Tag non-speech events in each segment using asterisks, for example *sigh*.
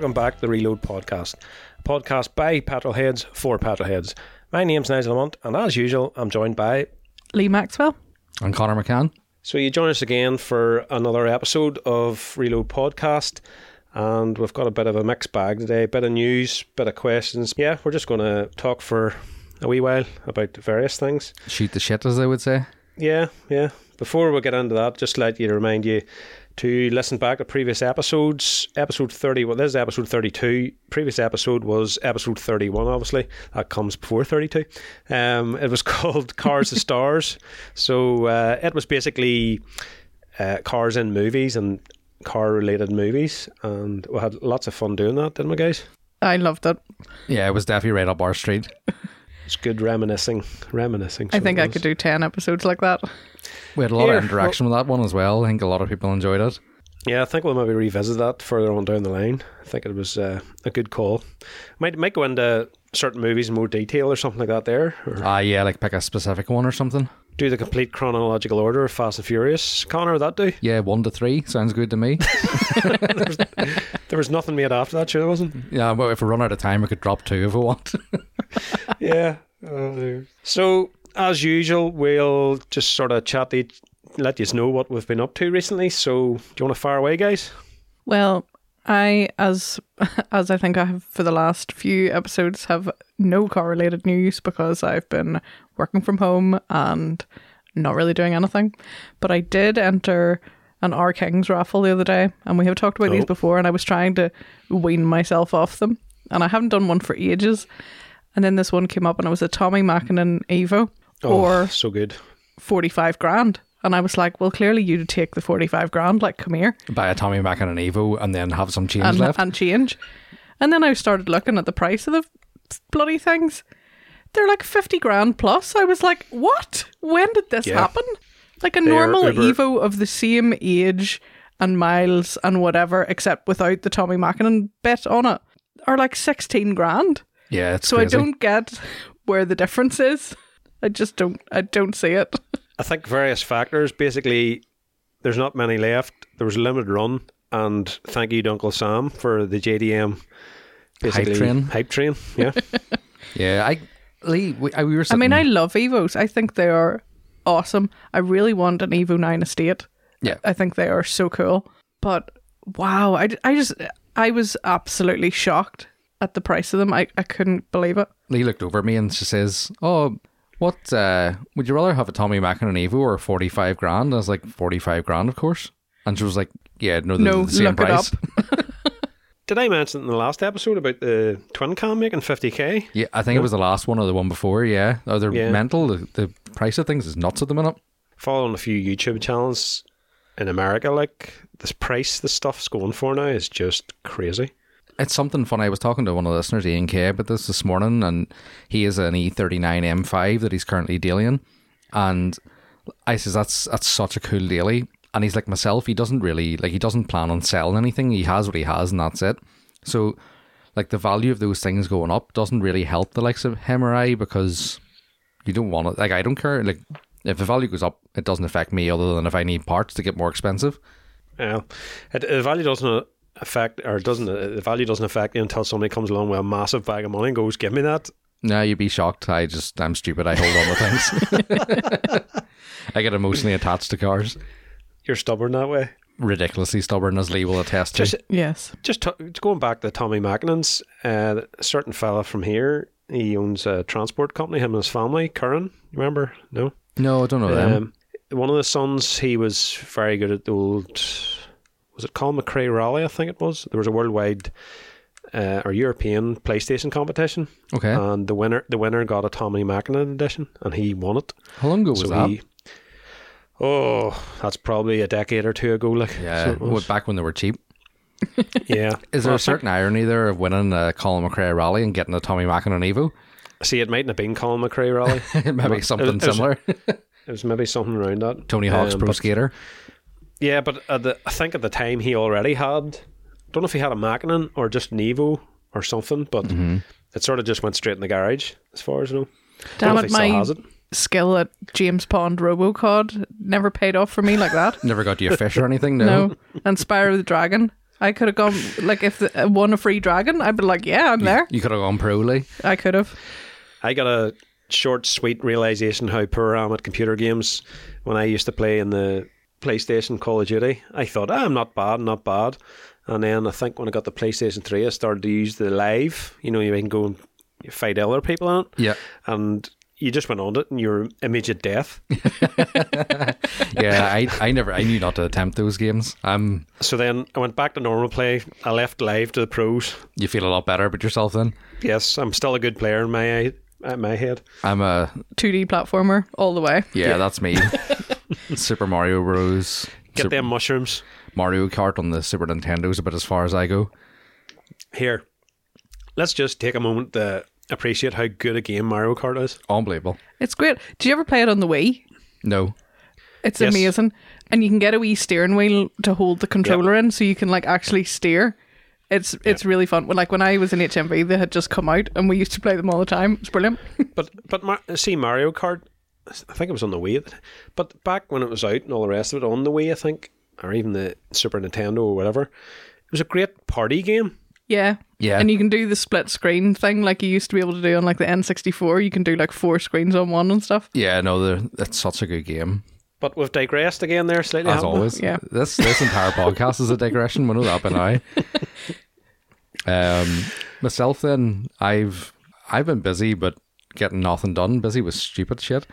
welcome back to the Reload Podcast. A podcast by Petrolheads for Petrolheads. My name's Nigel Lamont, and as usual, I'm joined by. Lee Maxwell. And Connor McCann. So you join us again for another episode of Reload Podcast, and we've got a bit of a mixed bag today. Bit of news, bit of questions. Yeah, we're just going to talk for a wee while about various things. Shoot the shit, as they would say. Yeah, yeah. Before we get into that, just let you remind you to listen back to previous episodes. Episode 30, well, this is episode 32. Previous episode was episode 31, obviously. That comes before 32. Um, it was *laughs* called Cars the Stars. So uh, it was basically uh, cars in movies and car related movies. And we had lots of fun doing that, didn't we, guys? I loved it. Yeah, it was definitely right up our street. *laughs* It's good reminiscing. Reminiscing. I think I could do 10 episodes like that. We had a lot Here, of interaction with that one as well. I think a lot of people enjoyed it. Yeah, I think we'll maybe revisit that further on down the line. I think it was uh, a good call. Might might go into certain movies in more detail or something like that there, or Ah, yeah, like pick a specific one or something. do the complete chronological order of Fast and Furious. Connor, would that do? Yeah, one to three sounds good to me. *laughs* *laughs* There was nothing made after that, sure there wasn't. yeah, well, if we run out of time, we could drop two if we want. *laughs* *laughs* yeah. Oh, so as usual, we'll just sort of chat, each, let you know what we've been up to recently. So do you want to fire away, guys? Well, I, as *laughs* as I think I have for the last few episodes, have no correlated news because I've been working from home and not really doing anything. But I did enter an R Kings raffle the other day, and we have talked about Oh. these before, and I was trying to wean myself off them, and I haven't done one for ages. And then this one came up, and it was a Tommi Mäkinen Evo Oh, or so good. 45 grand. And I was like, well, clearly you'd take the 45 grand, like, come here Buy a Tommi Mäkinen Evo and then have some change and, left. and change. And then I started looking at the price of the bloody things. They're like 50 grand plus. I was like, what? When did this Yeah. happen? Like a They're normal Evo of the same age and miles and whatever, except without the Tommi Mäkinen bit on it, are like 16 grand. Yeah, it's So crazy. I don't get where the difference is. I just don't, I don't see it. I think various factors. Basically, there's not many left. There was a limited run, and thank you to Uncle Sam for the JDM basically train. Hype train, yeah. *laughs* Yeah, I. Lee, we, we were I mean, I love Evos. I think they are awesome. I really want an Evo 9 Estate. Yeah. I think they are so cool. But wow, I, I just, I was absolutely shocked at the price of them. I, I couldn't believe it. Lee looked over at me and she says, "Oh, what uh, would you rather have a Tommi Mäkinen Evo or forty five grand?" I was like, 45 grand, of course." And she was like, "Yeah, no, No, the same look it price." *laughs* Did I mention in the last episode about the twin cam making 50k? Yeah, I think it was the last one or the one before. Yeah, oh, they're Yeah. mental. The, the price of things is nuts at the minute. Following a few YouTube channels in America, like this price the stuff's going for now is just crazy. It's something funny. I was talking to one of the listeners, Ian K, about this this morning, and he is an E39 M5 that he's currently dealing, and I says that's that's such a cool daily. And he's like myself. He doesn't really like. He doesn't plan on selling anything. He has what he has, and that's it. So, like the value of those things going up doesn't really help the likes of him or I because you don't want it. Like I don't care. Like if the value goes up, it doesn't affect me other than if I need parts to get more expensive. Yeah, it, the value doesn't affect, or doesn't the value doesn't affect you until somebody comes along with a massive bag of money and goes, "Give me that." No, you'd be shocked. I just I'm stupid. I hold on to things. *laughs* I get emotionally attached to cars. You're stubborn that way. Ridiculously stubborn, as Lee will attest to. Just Yes. just t- going back to Tommi Mäkinen's, uh, a certain fella from here, he owns a transport company. Him and his family, Curran. You remember? No. no, I don't know them. Um, one of the sons, he was very good at the old. Was it Colin McRae Rally? I think it was. There was a worldwide uh, or European PlayStation competition, Okay, and the winner the winner got a Tommi Mäkinen edition, and he won it. how long ago was so that? he. Oh, that's probably a decade or two ago. Like, yeah, so it was. back when they were cheap. *laughs* yeah. *laughs* Is there Well, a certain irony there of winning a Colin McRae rally and getting a Tommi Mäkinen Evo? See, it mightn't have been Colin McRae Rally. *laughs* Maybe It something was- it was- similar. It was maybe something around that. Tony Hawk's Um, Pro but- Skater. Yeah, but at the, I think at the time he already had. I Don't know if he had a Mäkinen or just an Evo or something, but Mm-hmm. it sort of just went straight in the garage, as far as I know. Damn Don't know it, if he still my has it. skill at James Pond Robocod never paid off for me like that. *laughs* Never got you a fish or anything. No. No. And Spyro the Dragon. I could have gone like if the, uh, won a free dragon, I'd be like, yeah, I'm there. You could have gone pro, I could have. I got a short, sweet realization how poor I am at computer games. When I used to play in the PlayStation Call of Duty, I thought, ah, I'm not bad, not bad. And then I think when I got the PlayStation 3, I started to use the live. You know, you can go and fight other people on it. Yeah. And you just went on it and you're immediate death. *laughs* Yeah, I, I never, I knew not to attempt those games. Um, so then I went back to normal play. I left live to the pros. you feel a lot better about yourself then. Yes, I'm still a good player in my eye, in my head. I'm a, 2D platformer all the way. yeah, that's me. *laughs* Super Mario Bros. Get Super them mushrooms. Mario Kart on the Super Nintendo is about as far as I go. Here, let's just take a moment to appreciate how good a game Mario Kart is. Unbelievable. It's great. Did you ever play it on the Wii? No. It's Yes. amazing. And you can get a wee steering wheel to hold the controller in so you can like actually steer. It's it's really fun. Well, Like when I was in HMV, they had just come out and we used to play them all the time. It's brilliant. *laughs* But but Mar- see Mario Kart, I think it was on the Wii. But back when it was out and all the rest of it on the Wii, I think, or even the Super Nintendo or whatever, it was a great party game. Yeah. Yeah. And you can do the split screen thing like you used to be able to do on like the N64. You can do like four screens on one and stuff. Yeah, no, they're- such a good game. But we've digressed again there slightly. As haven't we? always. Yeah. This this entire podcast is a digression. We know that by now. Um, myself then, I've I've been busy, but getting nothing done. Busy with stupid shit.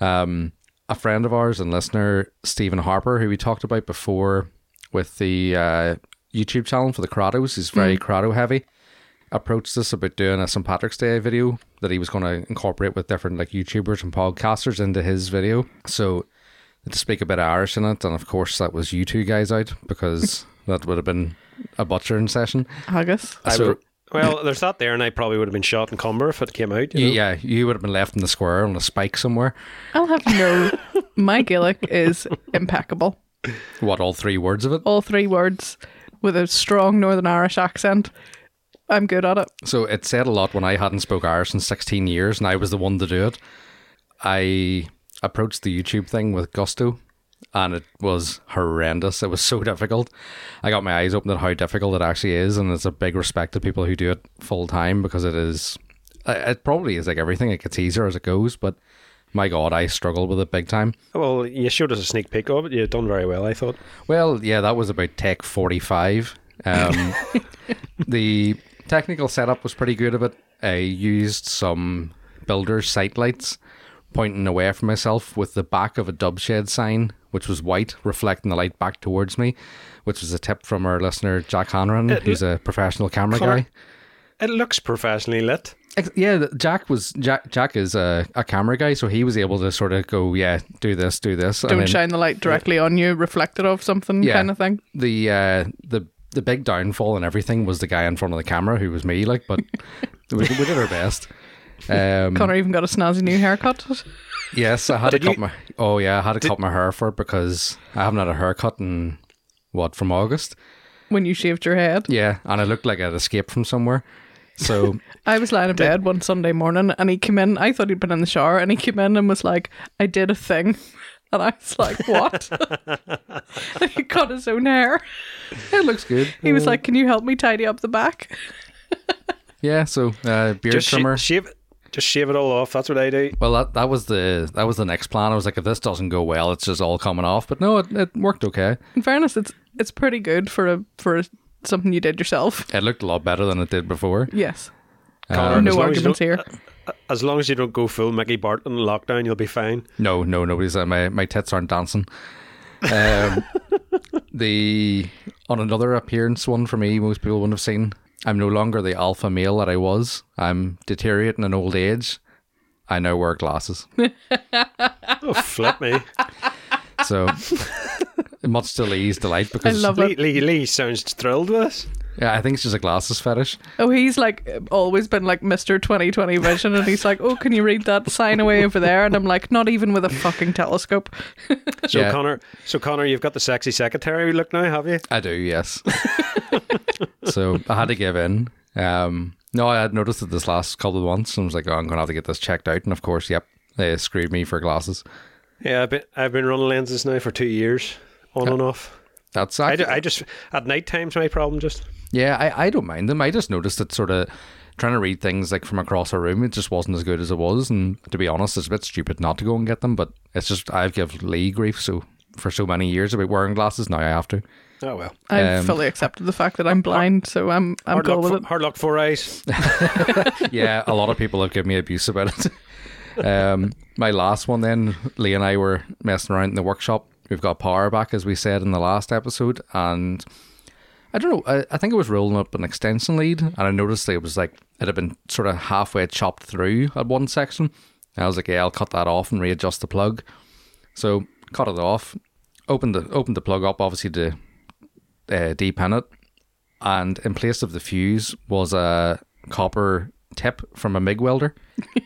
Um, a friend of ours and listener, Stephen Harper, who we talked about before with the uh, YouTube channel for the Kratos, he's very Kratos heavy. Approached us about doing a St. Patrick's Day video that he was going to incorporate with different like YouTubers and podcasters into his video. So to speak a bit of Irish in it, and of course that was you two guys out because *laughs* that would have been a butchering session. Haggis. I So- would- well, there's that there, and I probably would have been shot in Cumber if it came out. You know? Yeah, you would have been left in the square on a spike somewhere. I'll have you know, my Gaelic is impeccable. What all three words of it? All three words with a strong Northern Irish accent. I'm good at it. So it said a lot when I hadn't spoke Irish in 16 years and I was the one to do it. I approached the YouTube thing with gusto and it was horrendous. It was so difficult. I got my eyes open at how difficult it actually is and it's a big respect to people who do it full time because it is it probably is like everything it gets easier as it goes, but my god, I struggled with it big time. Well, you showed us a sneak peek of it. You've done very well, I thought. Well, yeah, that was about Tech 45. Um, *laughs* the technical setup was pretty good of it. I used some builder site lights pointing away from myself with the back of a dub shed sign, which was white, reflecting the light back towards me, which was a tip from our listener, Jack Hanran, who's a professional camera Connor- guy. It looks professionally lit. Yeah, Jack was Jack. Jack is a, a camera guy, so he was able to sort of go, yeah, do this, do this. Don't then- shine the light directly on you, reflected off something Yeah. kind of thing. the uh, the the big downfall and everything was the guy in front of the camera who was me like but *laughs* we, we did our best um, Connor even got a snazzy new haircut. yes I had to Did cut you- my oh yeah I had to cut my hair for it because I haven't had a haircut in what from August when you shaved your head. yeah and I looked like I'd escaped from somewhere so *laughs* I was lying in bed one Sunday morning and he came in. I thought he'd been in the shower and he came in and was like, I did a thing. *laughs* And I was like, what? *laughs* and he cut his own hair. it looks good He was like, Can you help me tidy up the back? yeah so uh, beard Just sh- trimmer shave it. Just shave it all off. That's what I do. well that, that was the that was the next plan I was like if this doesn't go well it's just all coming off but no it, it worked okay In fairness, it's it's pretty good for a for a, something you did yourself. it looked a lot better than it did before Yes. Connor, Um, no as as arguments here. As long as you don't go full Mickey Barton lockdown, you'll be fine. No, no, nobody's. Uh, my my tits aren't dancing. Um, *laughs* the on another appearance one for me, most people wouldn't have seen. I'm no longer the alpha male that I was. I'm deteriorating in old age. I now wear glasses, Oh, flip me. so *laughs* much to Lee's delight I because love Lee, it. Lee, Lee sounds thrilled with us. Yeah, I think it's just a glasses fetish. Oh, he's like always been like Mr. 2020 vision, and he's like, Oh, can you read that sign away over there? And I'm like, Not even with a fucking telescope. *laughs* So Yeah. Connor, so Connor, you've got the sexy secretary look now, have you? I do, yes. *laughs* so I had to give in. Um, no, I had noticed it this last couple of months and I was like, oh, I'm going to have to get this checked out. And of course, yep, they screwed me for glasses. Yeah, I've been, I've been running lenses now for two years, on and off. That's I, actually, ju- I just at night time's my problem. Just yeah, I, I don't mind them. I just noticed that sort of trying to read things like from across a room, it just wasn't as good as it was. And to be honest, it's a bit stupid not to go and get them. But it's just I've given Lee grief so for so many years about wearing glasses. Now I have to. oh well. I've Um, fully accepted the fact that I'm blind, so I'm I'm Hard cool luck, with for, it. hard luck, four eyes. *laughs* *laughs* yeah, a lot of people have given me abuse about it. Um, my last one, then Lee and I were messing around in the workshop. We've got power back, as we said in the last episode, and I don't know. I, I think it was rolling up an extension lead, and I noticed it was like it had been sort of halfway chopped through at one section. And I was like, yeah, I'll cut that off and readjust the plug. So cut it off, opened the opened the plug up, obviously to uh, depen it, and in place of the fuse was a copper tip from a MIG welder.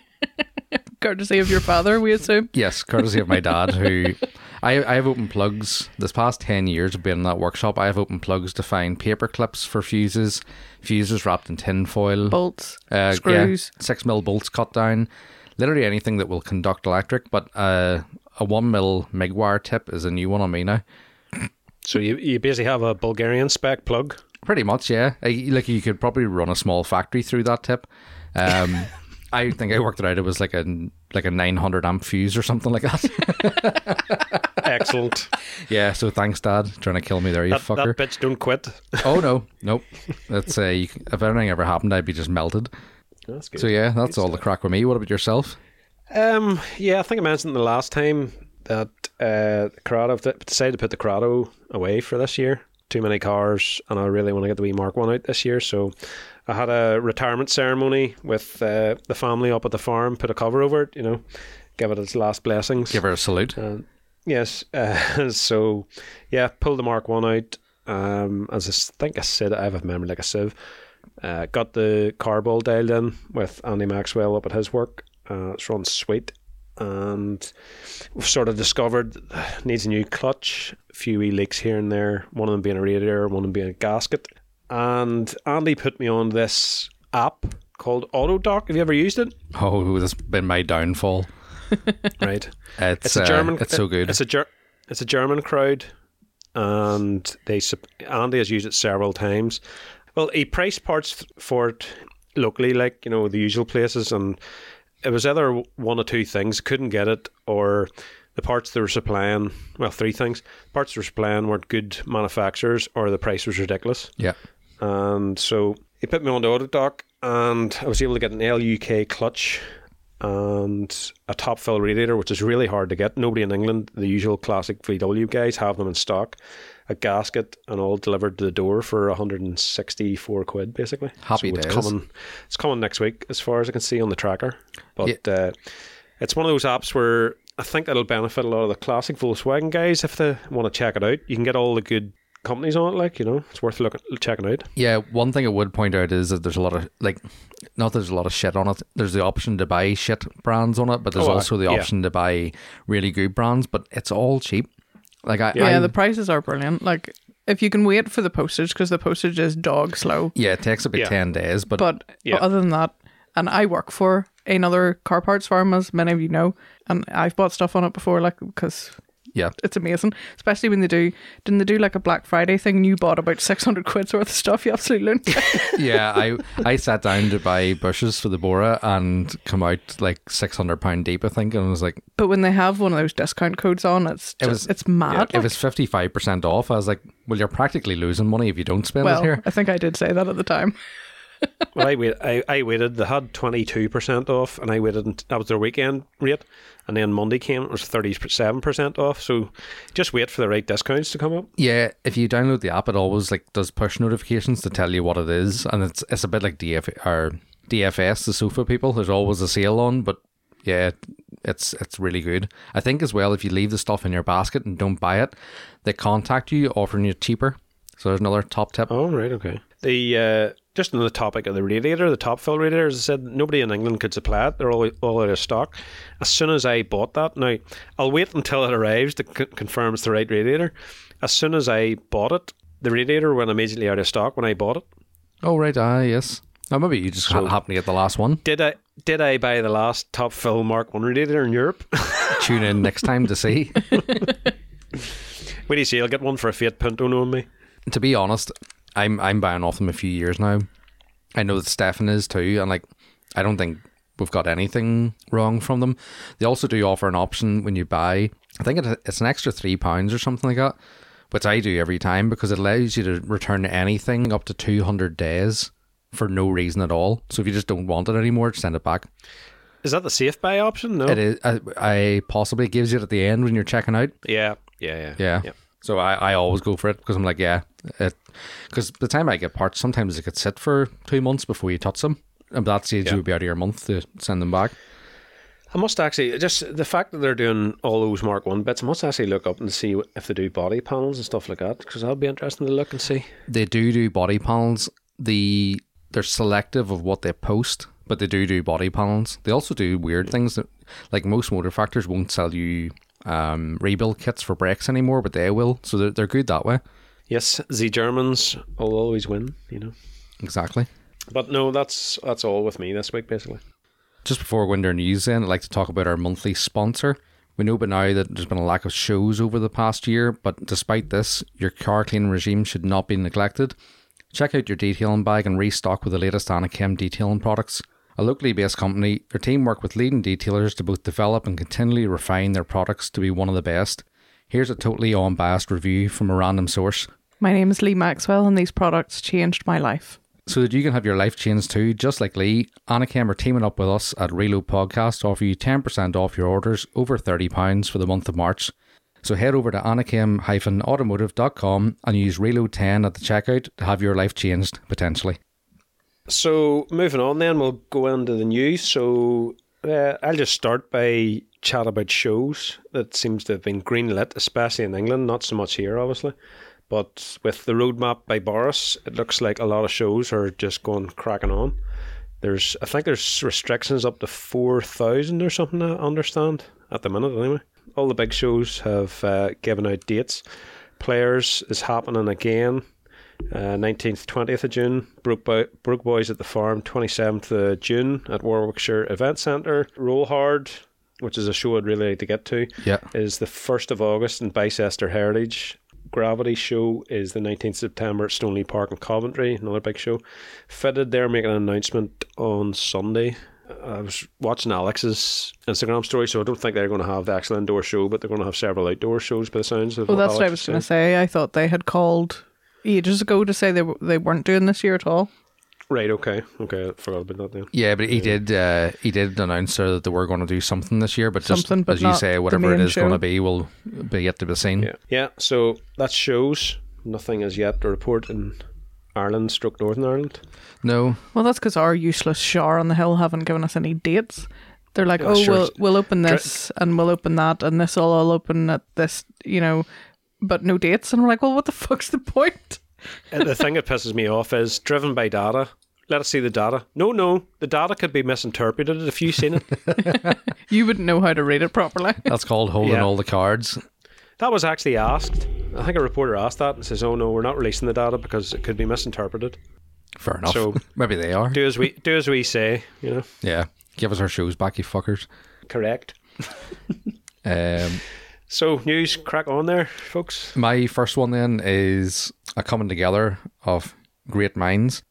*laughs* *laughs* Courtesy of your father, we assume. Yes, courtesy of my dad, who *laughs* I I have opened plugs this past ten years of being in that workshop. I have opened plugs to find paper clips for fuses, fuses wrapped in tin foil, Bolts, uh, screws. yeah, six mil bolts cut down, literally anything that will conduct electric. But uh, a one mil MIG wire tip is a new one on me now. So you you basically have a Bulgarian spec plug. Pretty much, yeah. Like you could probably run a small factory through that tip. Um, *laughs* I think I worked it out. It was like a like a nine hundred amp fuse or something like that. *laughs* Excellent. yeah. So thanks, Dad, trying to kill me there, you that, fucker. that bitch don't quit. oh no, nope. That's uh, you, c- if anything ever happened, I'd be just melted. That's good. So yeah, that's all the crack with me. What about yourself? Um, yeah, I think I mentioned the last time that uh, Corrado th- decided to put the Corrado away for this year. Too many cars, and I really want to get the wee Mark One out this year. So I had a retirement ceremony with uh, the family up at the farm. Put a cover over it, you know, give it its last blessings. Give her a salute. Uh, yes. Uh, *laughs* so, yeah, pulled the Mark One out. Um, as I think I said, I have a memory like a sieve. Uh, got the car ball dialed in with Andy Maxwell up at his work. Uh, it's run sweet, and we've sort of discovered *sighs* needs a new clutch, a few wee leaks here and there. One of them being a radiator, one of them being a gasket. And Andy put me on this app called AutoDoc. Have you ever used it? Oh, that's been my downfall. *laughs* Right. It's, It's a uh, German. It's so good. It's a Ger- It's a German crowd, and they Andy has used it several times. Well, he priced parts for it locally, like you know the usual places, and it was either one or two things couldn't get it, or the parts they were supplying. Well, three things: parts they were supplying weren't good manufacturers, or the price was ridiculous. yeah. And so he put me on the Autodoc, and I was able to get an LUK clutch and a top fill radiator, which is really hard to get. Nobody in England, the usual classic VW guys, have them in stock. A gasket and all delivered to the door for 164 quid, basically. Happy so it's days. coming. It's coming next week, as far as I can see on the tracker. But uh, it's one of those apps where I think it'll benefit a lot of the classic Volkswagen guys if they want to check it out. You can get all the good companies on it, like you know, it's worth looking checking out. Yeah, one thing I would point out is that there's a lot of like, not that there's a lot of shit on it. There's the option to buy shit brands on it, but there's Oh, also the yeah. option to buy really good brands. But it's all cheap. Like I, Yeah, I- the prices are brilliant. Like, if you can wait for the postage, because the postage is dog slow. yeah, it takes about Yeah. ten days, but, But, Yeah. but other than that, and I work for another car parts firm, as many of you know, and I've bought stuff on it before, like because yeah, it's amazing. Especially when they do, didn't they do like a Black Friday thing? And you bought about six hundred quid's worth of stuff. You absolutely lunatic. *laughs* *laughs* yeah. I I sat down to buy bushes for the Bora and come out like six hundred pound deep, I think, and I was like, but when they have one of those discount codes on, it's It was- it's mad. it was fifty five percent off. I was like, well, you're practically losing money if you don't spend well, it here. I think I did say that at the time. Well, I wait. I, I waited. They had twenty two percent off, and I waited. That was their weekend rate, and then Monday came. It was thirty seven percent off. So just wait for the right discounts to come up. Yeah, if you download the app, it always like does push notifications to tell you what it is, and it's it's a bit like DF or DFS, the sofa people. There's always a sale on, but yeah, it's it's really good. I think as well if you leave the stuff in your basket and don't buy it, they contact you offering you cheaper. So there's another top tip. Oh right, okay. The uh, just on the topic of the radiator, the top fill radiator, as I said, nobody in England could supply it. They're all all out of stock. As soon as I bought that, now I'll wait until it arrives to c- confirm it's the right radiator. As soon as I bought it, the radiator went immediately out of stock when I bought it. Oh right, ah yes. Now maybe you just So- ha- happen to get the last one. Did I did I buy the last top fill Mark One radiator in Europe? *laughs* Tune in next time to see. *laughs* What do you say? I'll get one for a Fiat Punto knowing me. To be honest, I'm I'm buying off them a few years now. I know that Stefan is too, and like I don't think we've got anything wrong from them. They also do offer an option when you buy. I think it's an extra three pounds or something like that, which I do every time because it allows you to return anything up to two hundred days for no reason at all. So if you just don't want it anymore, send it back. Is that the safe buy option? No. It is. I, I possibly gives you it at the end when you're checking out. Yeah, yeah, Yeah. yeah. So I, I always go for it because I'm like, yeah, because the time I get parts, sometimes it could sit for two months before you touch them. And that stage, Yeah. you would be out of your month to send them back. I must actually just the fact that they're doing all those Mark One bits. I must actually look up and see if they do body panels and stuff like that because that'll be interesting to look and see. They do do body panels. The they're selective of what they post, but they do do body panels. They also do weird things that, like most motor factors, won't sell you um, rebuild kits for brakes anymore, but they will. So they're, they're good that way. Yes, the Germans will always win, you know. Exactly. But no, that's that's all with me this week basically. Just before winter news, then I'd like to talk about our monthly sponsor. We know by now that there's been a lack of shows over the past year, but despite this, your car cleaning regime should not be neglected. Check out your detailing bag and restock with the latest Anachem detailing products. A locally based company, their team work with leading detailers to both develop and continually refine their products to be one of the best. Here's a totally unbiased review from a random source. My name is Lee Maxwell, and these products changed my life. So that you can have your life changed too, just like Lee, Anachem are teaming up with us at Reload Podcast to offer you 10% off your orders over £30 for the month of March. So head over to anachem-automotive.com and use Reload10 at the checkout to have your life changed, potentially. So moving on, then we'll go into the news. So uh, I'll just start by chat about shows that seems to have been greenlit, especially in England. Not so much here, obviously, but with the roadmap by Boris, it looks like a lot of shows are just going cracking on. There's, I think, there's restrictions up to four thousand or something. I understand at the minute, anyway. All the big shows have uh, given out dates. Players is happening again. Uh, Nineteenth, twentieth of June. Brook, Boy, Brook Boys at the Farm. Twenty seventh of June at Warwickshire Event Centre. Roll Hard, which is a show I'd really like to get to, Yeah. is the first of August in Bicester Heritage. Gravity Show is the 19th September at Stoneleigh Park in Coventry, another big show. Fitted, they're making an announcement on Sunday. I was watching Alex's Instagram story, so I don't think they're going to have the actual indoor show, but they're going to have several outdoor shows by the sounds of Well, that's what I was was going to say. I thought they had called ages ago to say they w- they weren't doing this year at all. Right, okay. Okay, I forgot about that then. Yeah, but he did. Uh, he did announce there that they were going to do something this year, but just Something, but as you not say, the whatever it main is going to be will be yet to be seen. Yeah, yeah. So that shows nothing as yet to report in Ireland, stroke Northern Ireland. No, Well, that's because our useless Shar on the Hill haven't given us any dates. They're like, Yeah, oh, sure. we'll we'll open Dri- this and we'll open that and this will all open at this, you know, but no dates. And we're like, well, what the fuck's the point? And the thing that pisses me off is driven by data. Let us see the data. No, no, the data could be misinterpreted if you've seen it. *laughs* You wouldn't know how to read it properly. *laughs* that's called holding Yeah. all the cards. that was actually asked. I think a reporter asked that and says, "Oh no, we're not releasing the data because it could be misinterpreted." Fair enough. So- *laughs* Maybe they are. Do as we do as we say. You know, Yeah, give us our shows back, you fuckers. correct. Um, So news, crack on there, folks. my first one then is a coming together of great minds.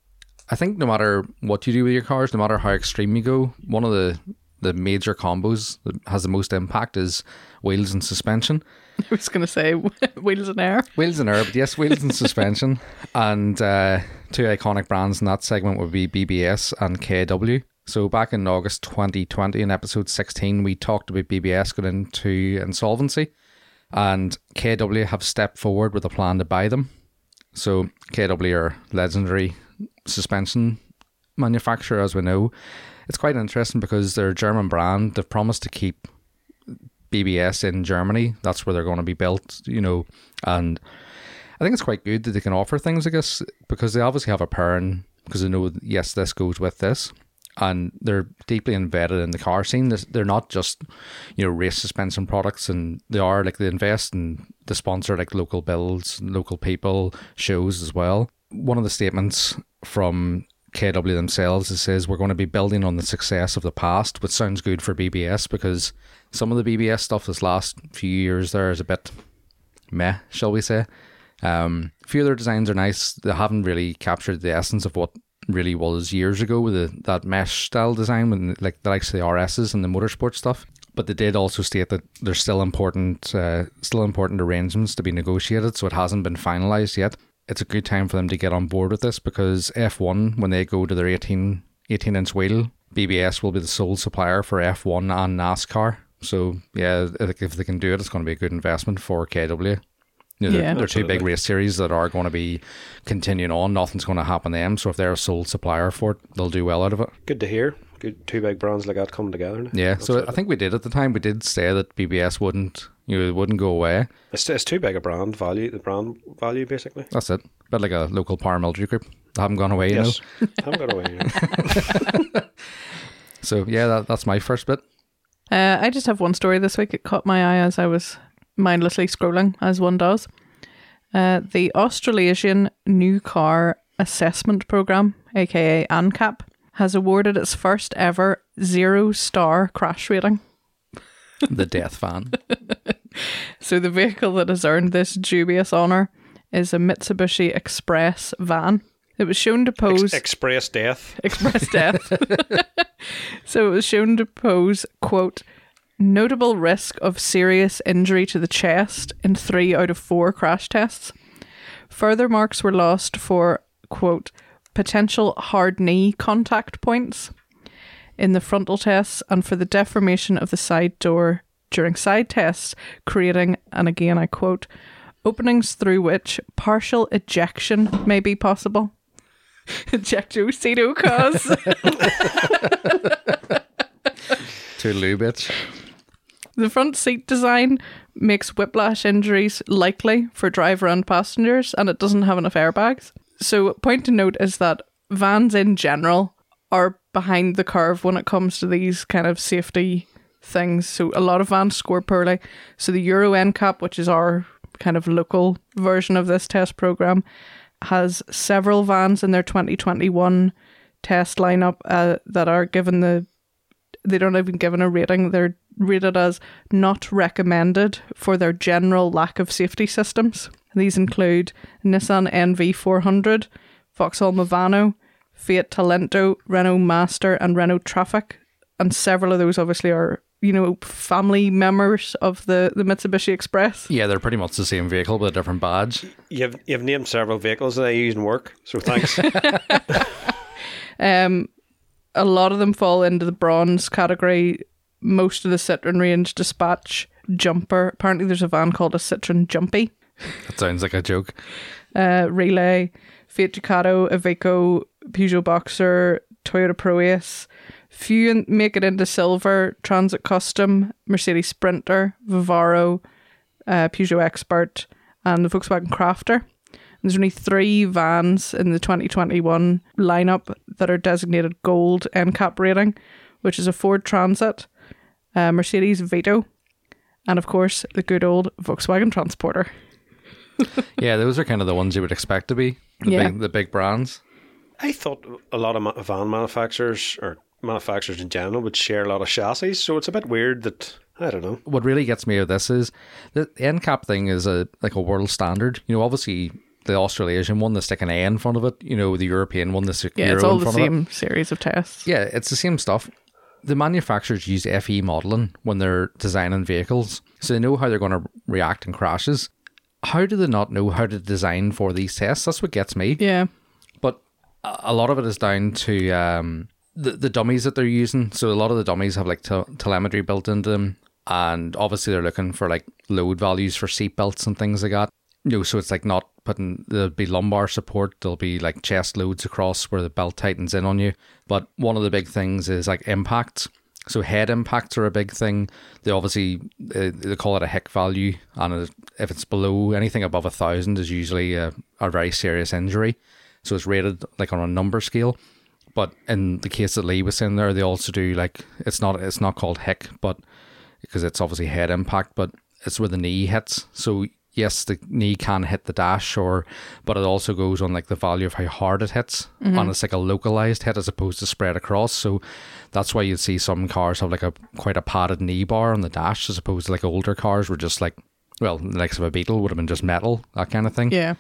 I think no matter what you do with your cars, no matter how extreme you go, one of the the major combos that has the most impact is wheels and suspension. *laughs* I was going to say *laughs* wheels and air. Wheels and air, but yes, wheels and suspension. *laughs* And uh, two iconic brands in that segment would be BBS and KW. So back in August 2020, in episode 16, we talked about BBS going into insolvency, and KW have stepped forward with a plan to buy them. So KW are legendary suspension manufacturer, as we know. It's quite interesting because they're a German brand. They've promised to keep BBS in Germany. That's where they're going to be built, you know. And I think it's quite good that they can offer things, I guess, because they obviously have a parent because they know, yes, this goes with this. And they're deeply embedded in the car scene. They're not just, you know, race suspension products, and they are like they invest and they sponsor like local builds, local people, shows as well. One of the statements from KW themselves it says we're going to be building on the success of the past, which sounds good for BBS because some of the BBS stuff this last few years there is a bit meh, shall we say. Um, a few of their designs are nice. They haven't really captured the essence of what really was years ago with the, that mesh style design, when like the likes of the RSs and the motorsport stuff. But they did also state that there's still important, uh, still important arrangements to be negotiated, so it hasn't been finalised yet. It's a good time for them to get on board with this because F1, when they go to their 18, 18 inch wheel, BBS will be the sole supplier for F1 and NASCAR. So yeah, if they can do it, it's going to be a good investment for KW. You know, Yeah. they're, they're two big Absolutely. race series that are going to be continuing on. Nothing's going to happen to them. So if they're a sole supplier for it, they'll do well out of it. Good to hear. Good two big brands like that coming together. now. Yeah. So I think we did at the time. We did say that BBS wouldn't, you know, it wouldn't go away. it's, it's too big a brand value. The brand value basically. That's it. Bit like a local paramilitary group. They haven't gone away, you Yes, know. *laughs* haven't got away. You *laughs* know. So yeah, that, that's my first bit. Uh, I just have one story this week. It caught my eye as I was mindlessly scrolling, as one does. Uh, the Australasian New Car Assessment Program, aka ANCAP, has awarded its first ever zero star crash rating. *laughs* The death van. *laughs* So the vehicle that has earned this dubious honour is a Mitsubishi Express van. It was shown to pose Ex- express death. express death. *laughs* so it was shown to pose, quote, notable risk of serious injury to the chest in three out of four crash tests. Further marks were lost for, quote, potential hard knee contact points in the frontal tests and for the deformation of the side door during side tests, creating, and again I quote, openings through which partial ejection may be possible. *laughs* Ejecto Ejectocito oh, cause. *laughs* Toodaloo, bitch. The front seat design makes whiplash injuries likely for driver and passengers, and it doesn't have enough airbags. So, point to note is that vans in general are behind the curve when it comes to these kind of safety things. So, a lot of vans score poorly. So, the Euro NCAP, which is our kind of local version of this test program, has several vans in their 2021 test lineup uh, that are given the they don't even given a rating. They're rated as not recommended for their general lack of safety systems. These include Nissan NV400, Vauxhall Movano, Fiat Talento, Renault Master, and Renault Trafic. And several of those obviously are, you know, family members of the, the Mitsubishi Express. Yeah, they're pretty much the same vehicle with a different badge. You've you've named several vehicles that I use in work, so thanks. *laughs* *laughs* Um, a lot of them fall into the bronze category. Most of the Citroen range dispatch jumper. Apparently, there's a van called a Citroen Jumpy. That sounds like a joke. uh, Relay, Fiat Ducato, Iveco, Peugeot Boxer, Toyota Proace. Few make it into silver, Transit Custom, Mercedes Sprinter, Vivaro, uh, Peugeot Expert, and the Volkswagen Crafter. There's only three vans in the 2021 lineup that are designated gold NCAP rating, which is a Ford Transit, uh, Mercedes Vito, and of course the good old Volkswagen Transporter. *laughs* Yeah, those are kind of the ones you would expect to be the, Yeah. big, the big brands. I thought a lot of ma- van manufacturers or manufacturers in general would share a lot of chassis, so it's a bit weird that I don't know. What really gets me of this is the NCAP thing is a like a world standard. You know, obviously the Australasian one, they stick an A in front of it. You know, the European one, they stick Yeah, Euro it's all in the front of it. same series of tests. Yeah, it's the same stuff. The manufacturers use FE modeling when they're designing vehicles, so they know how they're going to react in crashes. How do they not know how to design for these tests? That's what gets me. Yeah. But a lot of it is down to um, the the dummies that they're using. So a lot of the dummies have like tel- telemetry built into them, and obviously they're looking for like load values for seatbelts and things like that. Know, so it's like not putting there'll be lumbar support, there'll be like chest loads across where the belt tightens in on you. But one of the big things is like impacts. So head impacts are a big thing. They obviously uh, they call it a HIC value, and if it's below anything above a thousand, is usually a, a very serious injury. So it's rated like on a number scale. But in the case that Lee was in there, they also do like it's not it's not called HIC, but because it's obviously head impact, but it's where the knee hits. So yes, the knee can hit the dash, or but it also goes on like the value of how hard it hits, mm-hmm. and it's like a localized hit as opposed to spread across. So that's why you'd see some cars have like a quite a padded knee bar on the dash, as opposed to like older cars were just like well, the likes of a Beetle would have been just metal, that kind of thing. Yeah.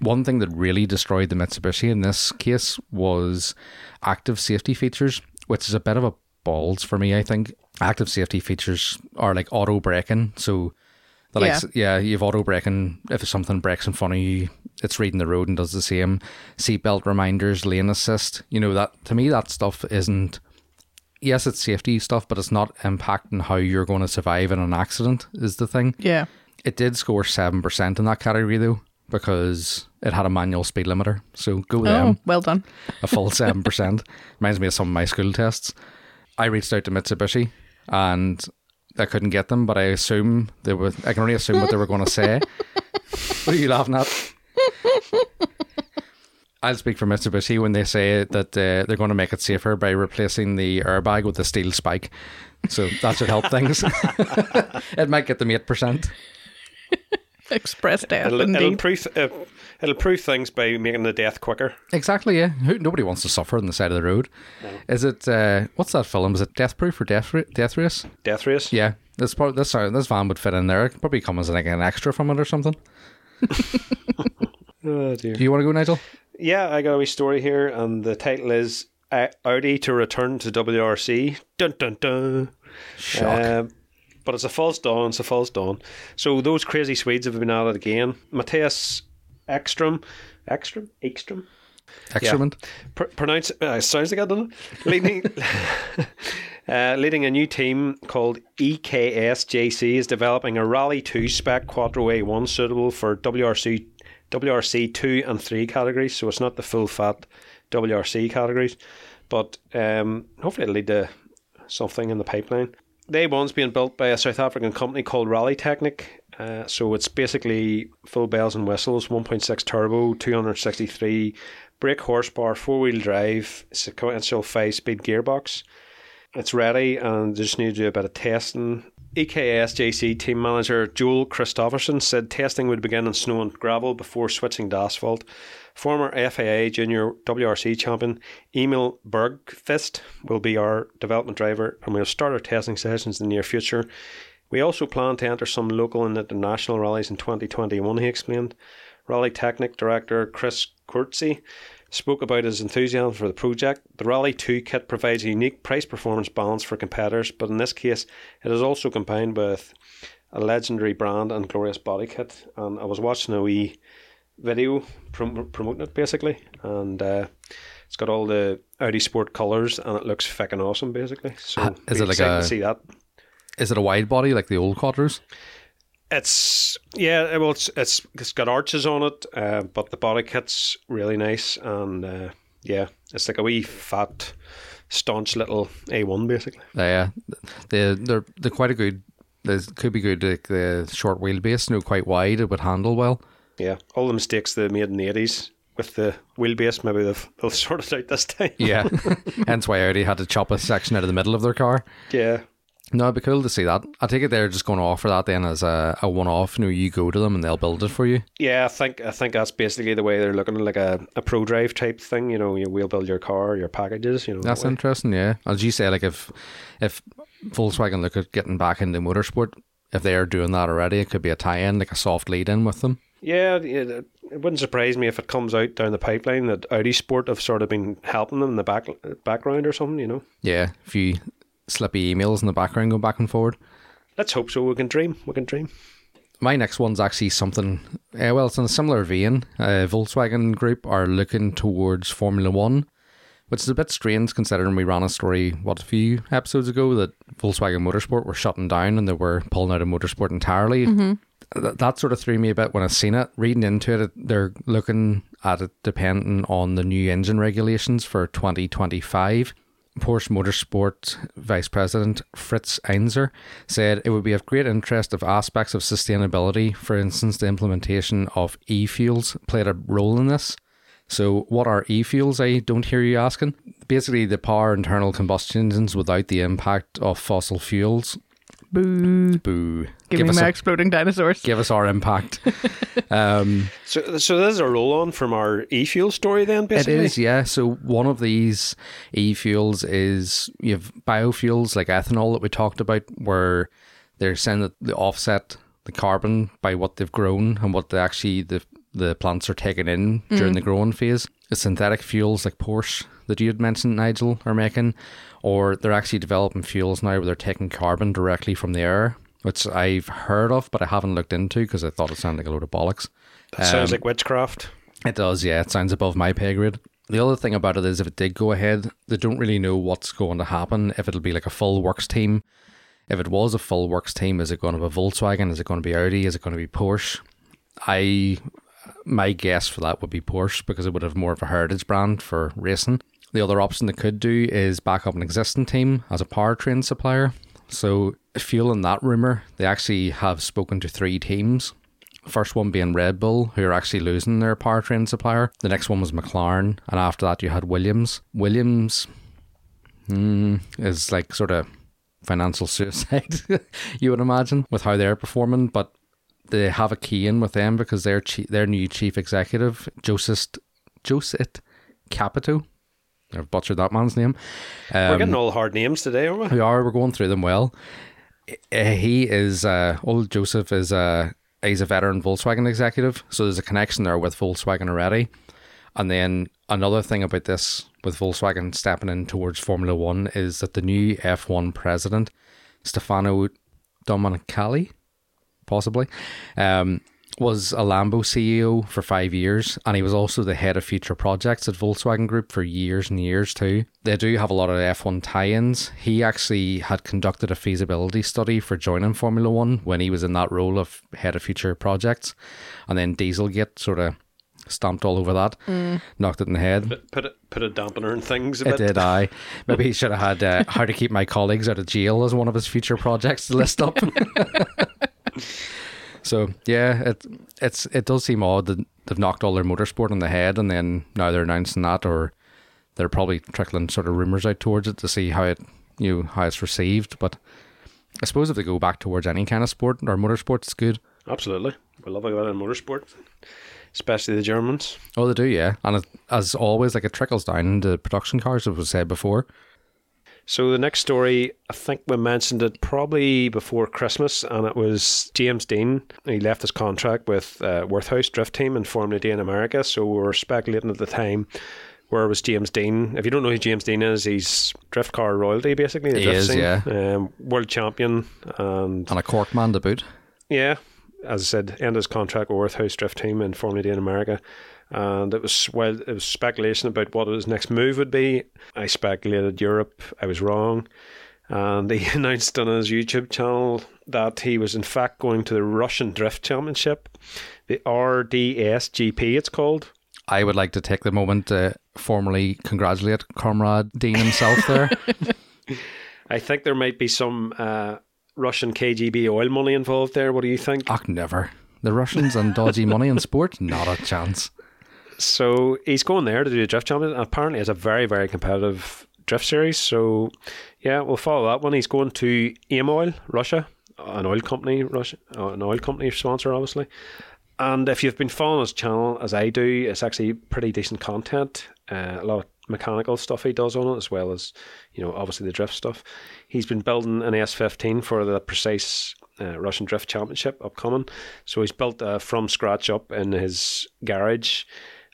One thing that really destroyed the Mitsubishi in this case was active safety features, which is a bit of a balls for me, I think. Active safety features are like auto braking. So, the Yeah. likes, yeah, you have auto braking. If something breaks in front of you, it's reading the road and does the same. Seatbelt reminders, lane assist. You know, that to me, that stuff isn't. Yes, it's safety stuff, but it's not impacting how you're going to survive in an accident, is the thing. Yeah. It did score 7% in that category, though, because it had a manual speed limiter. So go with Oh, them well done. a full *laughs* 7%. Reminds me of some of my school tests. I reached out to Mitsubishi and I couldn't get them, but I assume they were, I can only assume what they were going to say. *laughs* what are you laughing at? I'll speak for Mitsubishi when they say that uh, they're going to make it safer by replacing the airbag with a steel spike. So that should help things. *laughs* *laughs* it might get them 8%. Express death, It'll, it'll indeed. improve. Uh, it'll prove things by making the death quicker. Exactly, yeah. Who, nobody wants to suffer on the side of the road. Is it, uh, what's that film? Is it Death Proof or Death, Ra- Death Race? Death race. Yeah, this part, this uh, this van would fit in there. It could probably come as like an extra from it or something. *laughs* *laughs* Oh dear. Do you want to go, Nigel? Yeah, I got a wee story here, and the title is uh, Audi to return to WRC. Dun dun dun. Shock. Um, but it's a false dawn. It's a false dawn. So those crazy Swedes have been at it again. Mattias Ekström, Ekström, Ekström. Excrement. Pr- pronounce uh, sounds like I don't know. Leading, *laughs* uh, leading a new team called EKSJC is developing a Rally 2 spec Quattro A1 suitable for WRC WRC 2 and 3 categories. So it's not the full fat WRC categories, but um, hopefully it'll lead to something in the pipeline. The A1's being built by a South African company called Rally Technic. Uh, so it's basically full bells and whistles, 1.6 turbo, 263 brake horsepower, four wheel drive, sequential five speed gearbox. It's ready and just need to do a bit of testing. EKS JC team manager Joel Christofferson said testing would begin on snow and gravel before switching to asphalt. Former FIA junior WRC champion Emil Bergkvist will be our development driver and we'll start our testing sessions in the near future. We also plan to enter some local and international rallies in 2021, he explained. Rally Technic director Chris Coertse spoke about his enthusiasm for the project. The Rally 2 kit provides a unique price performance balance for competitors, but in this case, it is also combined with a legendary brand and glorious body kit. And I was watching a wee video prom- promoting it basically, and uh, it's got all the Audi Sport colours and it looks fucking awesome basically. So is it like a- to see that? Is it a wide body like the old quattros? It's yeah, well, it's it's, it's got arches on it, uh, but the body kit's really nice, and uh, yeah, it's like a wee fat, staunch little A one basically. Uh, yeah, they they're they're quite a good. They could be good. Like the short wheelbase, no, quite wide. It would handle well. Yeah, all the mistakes they made in the eighties with the wheelbase, maybe they've *laughs* they'll sort it out this time. Yeah, *laughs* hence why Audi had to chop a section out of the middle of their car. yeah, No, it'd be cool to see that. I take it they're just going to offer that then as a, a one off. You know, you go to them and they'll build it for you. yeah. I think I think that's basically the way they're looking at like a, a Prodrive type thing. You know, you we'll build your car, your packages. You know, That's that interesting, yeah. As you say, like if if Volkswagen look at getting back into motorsport, if they are doing that already, it could be a tie-in, like a soft lead-in with them. Yeah, it, it wouldn't surprise me if it comes out down the pipeline that Audi Sport have sort of been helping them in the back background or something. You know. Yeah, a few slippy emails in the background going back and forward. Let's hope so. We can dream. We can dream. My next one's actually something. Uh, well, it's in a similar vein. Uh, Volkswagen Group are looking towards Formula One, which is a bit strange considering we ran a story what a few episodes ago that Volkswagen Motorsport were shutting down and they were pulling out of motorsport entirely. Th- that sort of threw me a bit when I seen it. Reading into it, they're looking at it depending on the new engine regulations for 2025. Porsche Motorsport Vice President Fritz Enzinger said it would be of great interest if aspects of sustainability, for instance, the implementation of e fuels, played a role in this. So, what are e fuels? I don't hear you asking. Basically, the power internal combustion engines without the impact of fossil fuels. Boo. Boo. Give, me us my a- exploding dinosaurs. give us our impact. *laughs* um, So, so this is a roll on from our e fuel story, then it basically. is, yeah. So one of these e-fuels is you have biofuels like ethanol that we talked about, where they're saying that the offset the carbon by what they've grown and what they actually the the plants are taking in during the growing phase. The synthetic fuels like Porsche that you had mentioned, Nigel, are making, or they're actually developing fuels now where they're taking carbon directly from the air, which I've heard of, but I haven't looked into because I thought it sounded like a load of bollocks. That sounds Um, like witchcraft. It does, yeah. It sounds above my pay grade. The other thing about it is if it did go ahead, they don't really know what's going to happen. If it'll be like a full works team. If it was a full works team, is it going to be Volkswagen? Is it going to be Audi? Is it going to be Porsche? I my guess for that would be Porsche because it would have more of a heritage brand for racing. The other option they could do is back up an existing team as a powertrain supplier. So, fueling that rumor, they actually have spoken to three teams First one being Red Bull, who are actually losing their powertrain supplier. The next one was McLaren, and after that you had Williams. Williams mm, is like sort of financial *laughs* suicide, you would imagine, with how they're performing. But they have a key in with them because their their new chief executive, Joseph Joseph Capito. I've butchered that man's name. We're Um, getting all hard names today, aren't we? we are. We're going through them well. Uh, He is uh, old Joseph is a he's a veteran Volkswagen executive, so there's a connection there with Volkswagen already. And then another thing about this with Volkswagen stepping in towards Formula One is that the new F1 president, Stefano Domenicali, possibly, um, was a Lambo CEO for five years, and he was also the head of future projects at Volkswagen Group for years and years too. They do have a lot of F1 tie-ins. He actually had conducted a feasibility study for joining Formula One when he was in that role of head of future projects, and then Dieselgate sort of stomped all over that, knocked it in the head. Put, put, a, put a dampener in things a It bit. did *laughs* I. Maybe he should have had uh, how to keep my colleagues out of jail as one of his future projects to list up. *laughs* so yeah, it it's it does seem odd that they've knocked all their motorsport on the head, and then now they're announcing that, or they're probably trickling sort of rumors out towards it to see how it you know, how it's received. But I suppose if they go back towards any kind of sport or motorsport, it's good. Absolutely. We love a bit in motorsport, especially the Germans. Oh, they do, yeah. And it, as always, like it trickles down into production cars, as was said before. So the next story, I think we mentioned it probably before Christmas, and it was James Deane. He left his contract with uh, Worthhouse Drift Team in Formula D in America. So we were speculating at the time, where was James Deane? If you don't know who James Deane is, he's drift car royalty, basically. He is, scene. yeah. Um, world champion, and And a cork man to boot. yeah, as I said, end his contract with Worthhouse Drift Team in Formula D in America. And it was well, it was speculation about what his next move would be. I speculated Europe. I was wrong, and he *laughs* announced on his YouTube channel that he was in fact going to the Russian Drift Championship, the RDSGP. It's called. I would like to take the moment to formally congratulate Comrade Deane himself there. *laughs* *laughs* I think there might be some uh, Russian KGB oil money involved there. What do you think? Ach, never. The Russians and dodgy money in sport? Not a chance. So he's going there to do a drift champion. Apparently, it's a very, very competitive drift series. So, yeah, we'll follow that one. He's going to AIM Oil, Russia, an oil company, Russia, uh, an oil company sponsor, obviously. And if you've been following his channel as I do, it's actually pretty decent content. Uh, a lot of mechanical stuff he does on it, as well as you know, obviously the drift stuff. He's been building an S15 for the precise uh, Russian Drift Championship upcoming. So he's built uh, from scratch up in his garage.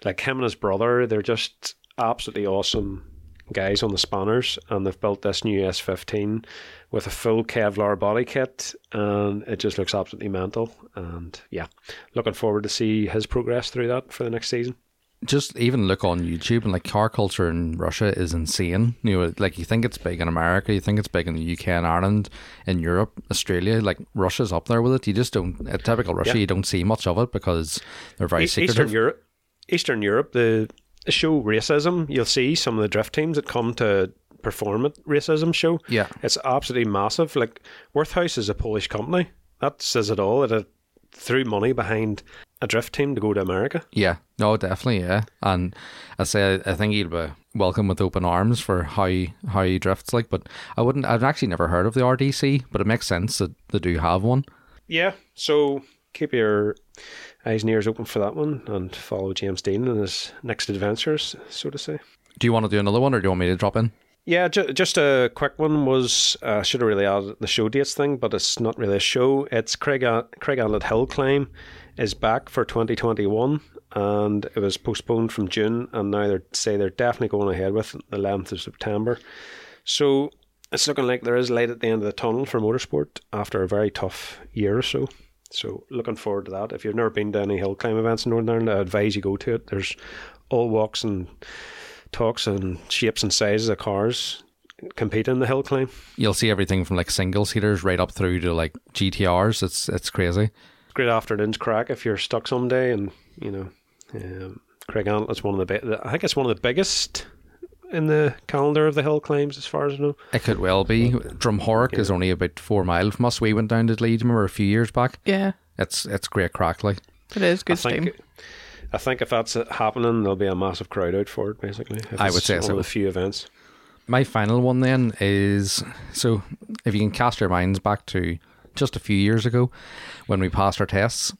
Like him and his brother, they're just absolutely awesome guys on the spanners, and they've built this new S15 with a full Kevlar body kit, and it just looks absolutely mental. And yeah, looking forward to see his progress through that for the next season. Just even look on YouTube and like car culture in Russia is insane. You know, like you think it's big in America, you think it's big in the UK and Ireland, in Europe, Australia. Like Russia's up there with it. You just don't. A typical Russia, Yeah. you don't see much of it because they're very E- secretive. Eastern Europe, Eastern Europe, the, show Raceism. You'll see some of the drift teams that come to perform at Raceism show. Yeah. it's absolutely massive. Like Worthhouse is a Polish company. That says it all. It threw money behind a drift team to go to America. Yeah, no, definitely, yeah. And I say I think he'd be welcome with open arms for how he, how he drifts like. But I wouldn't. I've actually never heard of the RDC, but it makes sense that they do have one. Yeah, so keep your eyes and ears open for that one, and follow James Deane and his next adventures, so to say. Do you want to do another one, or do you want me to drop in? Yeah, ju- just a quick one was uh, should have really added the show dates thing, but it's not really a show. It's Craig Craigantlet Hill Climb is back for 2021, and it was postponed from June, and now they say they're definitely going ahead with it the 11th of September. So it's looking like there is light at the end of the tunnel for motorsport after a very tough year or so. So looking forward to that. If you've never been to any hill climb events in Northern Ireland, I advise you go to it. There's all walks and talks and shapes and sizes of cars compete in the hill climb. You'll see everything from like single seaters right up through to like GTRs. It's it's crazy. Great afternoon's crack if you're stuck someday, and you know, um, Craig one of the I think it's one of the biggest in the calendar of the hill climbs, as far as I know. It could well be. Drumhorc is only about four miles from us. We went down to Leeds, remember, a few years back. Yeah, It's it's great crack, like. it is good I think. I think if that's happening, there'll be a massive crowd out for it. Basically, if I would say one so. of the few events. My final one then is so if you can cast your minds back to just a few years ago when we passed our tests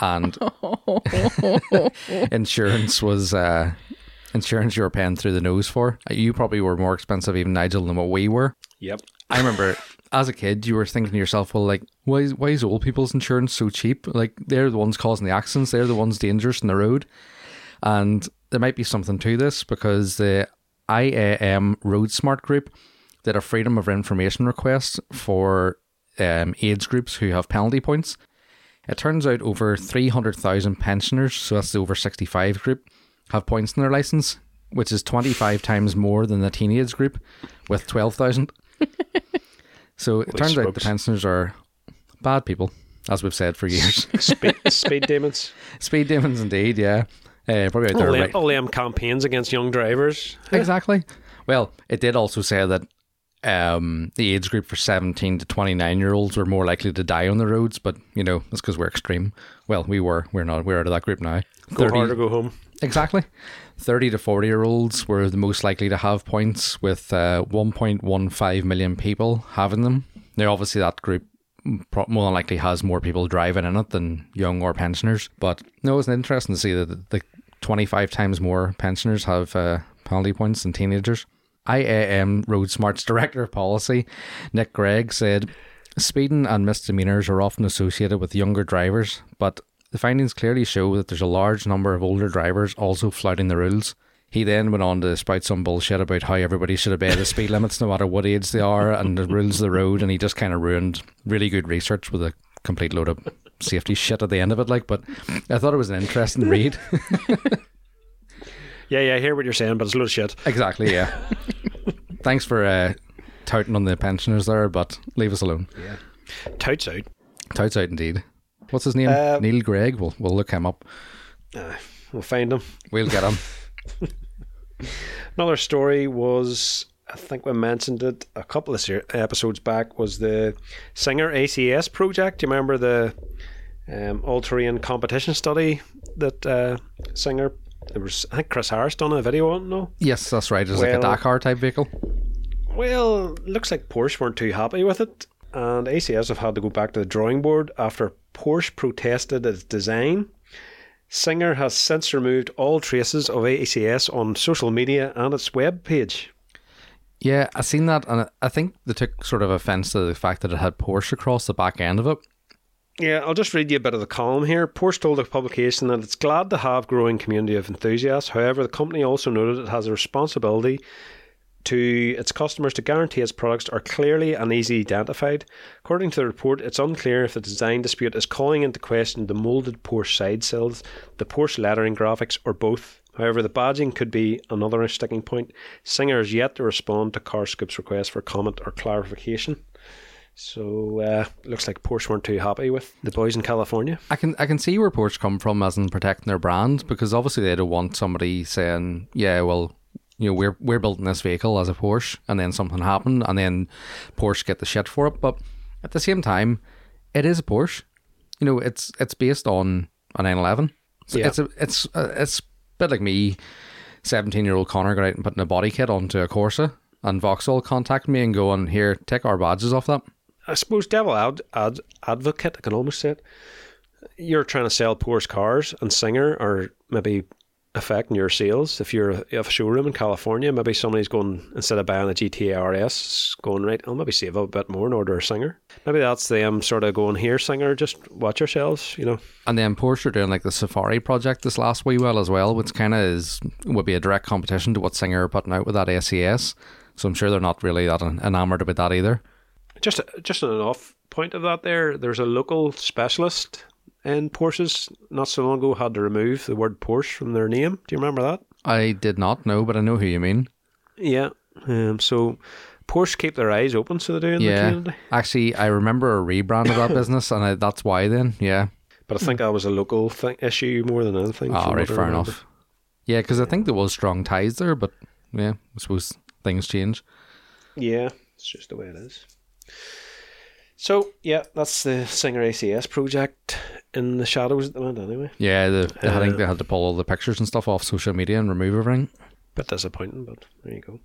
and *laughs* *laughs* insurance was uh, insurance you were paying through the nose for. You probably were more expensive even Nigel than what we were. Yep. I remember *laughs* as a kid, you were thinking to yourself, well, like, why is, why is old people's insurance so cheap? Like, they're the ones causing the accidents, they're the ones dangerous on the road. And there might be something to this because the IAM Road Smart Group did a Freedom of Information request for um, AIDS groups who have penalty points. It turns out over 300,000 pensioners, so that's the over 65 group, have points in their license, which is 25 times more than the teenage group with 12,000. *laughs* so it turns out the smokes. pensioners are bad people, as we've said for years. *laughs* Speed, speed demons. *laughs* Speed demons, indeed, yeah. Uh, probably out there, All them, all them campaigns against young drivers. Exactly. Well, it did also say that um, the age group for 17 to 29 year olds were more likely to die on the roads, but, you know, that's because we're extreme. Well, we were. We're not. We're out of that group now. Go hard or go home. Exactly. 30 to 40 year olds were the most likely to have points, with uh, 1.15 million people having them. Now, obviously, that group more than likely has more people driving in it than young or pensioners. But no, it's interesting to see that the 25 times more pensioners have uh, penalty points than teenagers. IAM Road Smart's *laughs* Director of Policy, Nick Greig, said speeding and misdemeanours are often associated with younger drivers, but the findings clearly show that there's a large number of older drivers also flouting the rules. He then went on to spout some bullshit about how everybody should obey the speed *laughs* limits no matter what age they are and the rules of the road, and he just kind of ruined really good research with a complete load of safety shit at the end of it. Like, but I thought it was an interesting read. *laughs* Yeah, yeah, I hear what you're saying, but it's a load of shit. exactly, yeah. *laughs* Thanks for uh, touting on the pensioners there, but leave us alone. Yeah. Touts out. Touts out indeed. What's his name? Uh, Neil Greig. We'll we'll look him up. Uh, we'll find him. We'll get him. *laughs* Another story was, I think we mentioned it a couple of episodes back, was the Singer ACS project. Do you remember the um, all terrain competition study that uh, Singer? There was, I think Chris Harris done a video on. No, yes, that's right. It's like a Dakar type vehicle. well, looks like Porsche weren't too happy with it, and ACS have had to go back to the drawing board after Porsche protested its design. Singer has since removed all traces of ACS on social media and its web page. Yeah, I seen that, and I think they took sort of offence to the fact that it had Porsche across the back end of it. Yeah, I'll just read you a bit of the column here. Porsche told the publication that it's glad to have growing community of enthusiasts. However, the company also noted it has a responsibility to its customers to guarantee its products are clearly and easily identified. According to the report, it's unclear if the design dispute is calling into question the moulded Porsche side sills, the Porsche lettering graphics, or both. However, the badging could be another sticking point. Singer has yet to respond to CarScoop's request for comment or clarification. So, uh, looks like Porsche weren't too happy with the boys in California. I can I can see where Porsche come from as in protecting their brand because obviously they don't want somebody saying, yeah, well, you know, we're we're building this vehicle as a Porsche, and then something happened, and then Porsche get the shit for it. But at the same time, it is a Porsche. You know, it's it's based on a 911. So Yeah. It's a it's a, it's a bit like me, seventeen year old Connor got out and putting a body kit onto a Corsa, and Vauxhall contact me and going, here, take our badges off that. I suppose devil ad, ad, advocate, I can almost say it. You're trying to sell Porsche cars, and Singer or maybe affecting your sales. If you're you have a showroom in California, maybe somebody's going instead of buying a GT RS, going right. I'll maybe save a bit more and order a Singer. Maybe that's them sort of going here, Singer. Just watch yourselves, you know. And then Porsche are doing like the Safari project this last wee while as well, which kind of is would be a direct competition to what Singer are putting out with that SAS. So I'm sure they're not really that enamored about that either. Just just an off point of that, there, there's a local specialist in Porsches not so long ago had to remove the word Porsche from their name. Do you remember that? I did not know, but I know who you mean. Yeah. Um, so Porsche keep their eyes open, so they do in yeah. the community. Actually, I remember a rebrand of that *coughs* business, and I, that's why then, yeah. But I think that was a local thing, issue more than anything. Oh, right, fair enough. Yeah, because I think there was strong ties there, but yeah, I suppose things change. Yeah, it's just the way it is. So yeah, that's the Singer ACS project in the shadows at the moment. Anyway, Yeah, the, I think Uh, they had to pull all the pictures and stuff off social media and remove everything. bit disappointing, but there you go.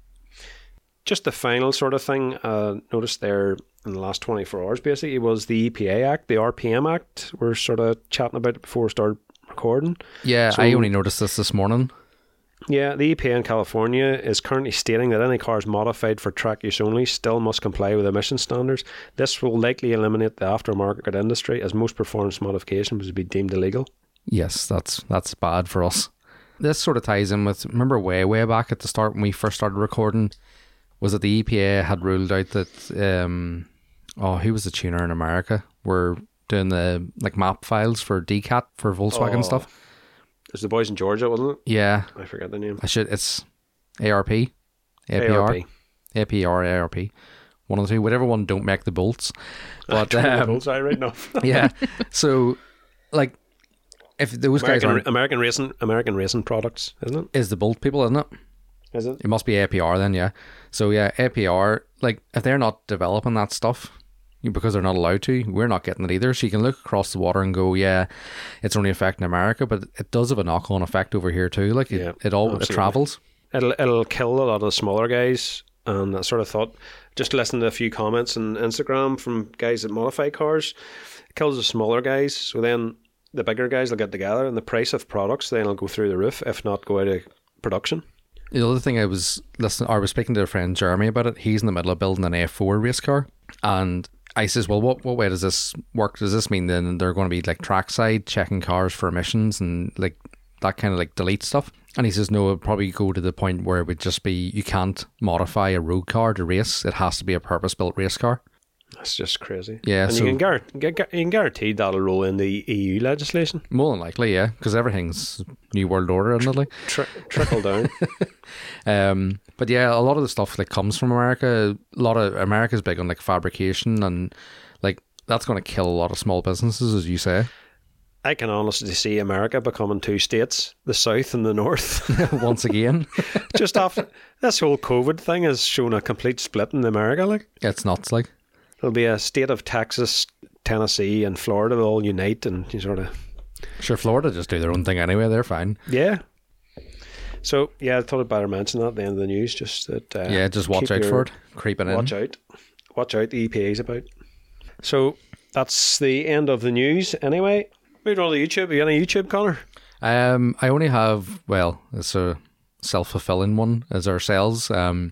Just the final sort of thing uh, noticed there in the last 24 hours basically was the EPA Act, the RPM Act. We're sort of chatting about it before we start recording. Yeah, So- I only noticed this this morning. Yeah, the EPA in California is currently stating that any cars modified for track use only still must comply with emission standards. This will likely eliminate the aftermarket industry as most performance modifications would be deemed illegal. Yes, that's that's bad for us. This sort of ties in with remember way way back at the start when we first started recording, was that the EPA had ruled out that um oh who was the tuner in America? We're doing the like map files for DCAT for Volkswagen Oh. stuff. Was the boys in Georgia, wasn't it? Yeah, I forget the name. I should. It's ARP, APR, ARP. APR, ARP. One of the two, whatever one don't make the bolts. *laughs* But um, bullseye right now. yeah, so like if those guys American, aren't, American racing, American racing products, isn't it? is the bolt people, isn't it? Is it? It must be APR then, yeah. So yeah, APR, like if they're not developing that stuff because they're not allowed to, we're not getting it either. So you can look across the water and go, yeah, it's only affecting America, but it does have a knock on effect over here too. Like it, Yeah, it all it travels. It'll it'll kill a lot of the smaller guys. And I sort of thought, just listening to a few comments on Instagram from guys that modify cars, it kills the smaller guys. So then the bigger guys will get together, and the price of products then will go through the roof, if not go out of production. The other thing I was listening, I was speaking to a friend Jeremy about it. He's in the middle of building an A4 race car, and I says, "Well, what what way does this work? Does this mean then they're going to be like trackside checking cars for emissions and like that kind of like delete stuff?" And he says, "No, it'd probably go to the point where it would just be you can't modify a road car to race. It has to be a purpose built race car." That's just crazy. Yeah, and so- you can guarantee, you can guarantee that'll roll in the EU legislation. More than likely, yeah, because everything's new world order, it? Like? Tri- trickle down. *laughs* Um, but yeah, a lot of the stuff that comes from America, a lot of America's big on like fabrication and like that's going to kill a lot of small businesses, as you say. I can honestly see America becoming two states, the South and the North. *laughs* Once again, *laughs* Just after this whole COVID thing has shown a complete split in America. Like it's nuts. Like, there'll be a state of Texas, Tennessee, and Florida will all unite and you sort of sure, Florida just do their own thing anyway. They're fine. yeah. So yeah, I thought I'd better mention that at the end of the news. Just that uh, yeah, just watch out your- for it creeping in. Watch out, watch out. The EPA's about. So that's the end of the news. Anyway, moving on to YouTube. Are you on a YouTube, Connor? Um, I only have well, it's a self fulfilling one as ourselves. Um,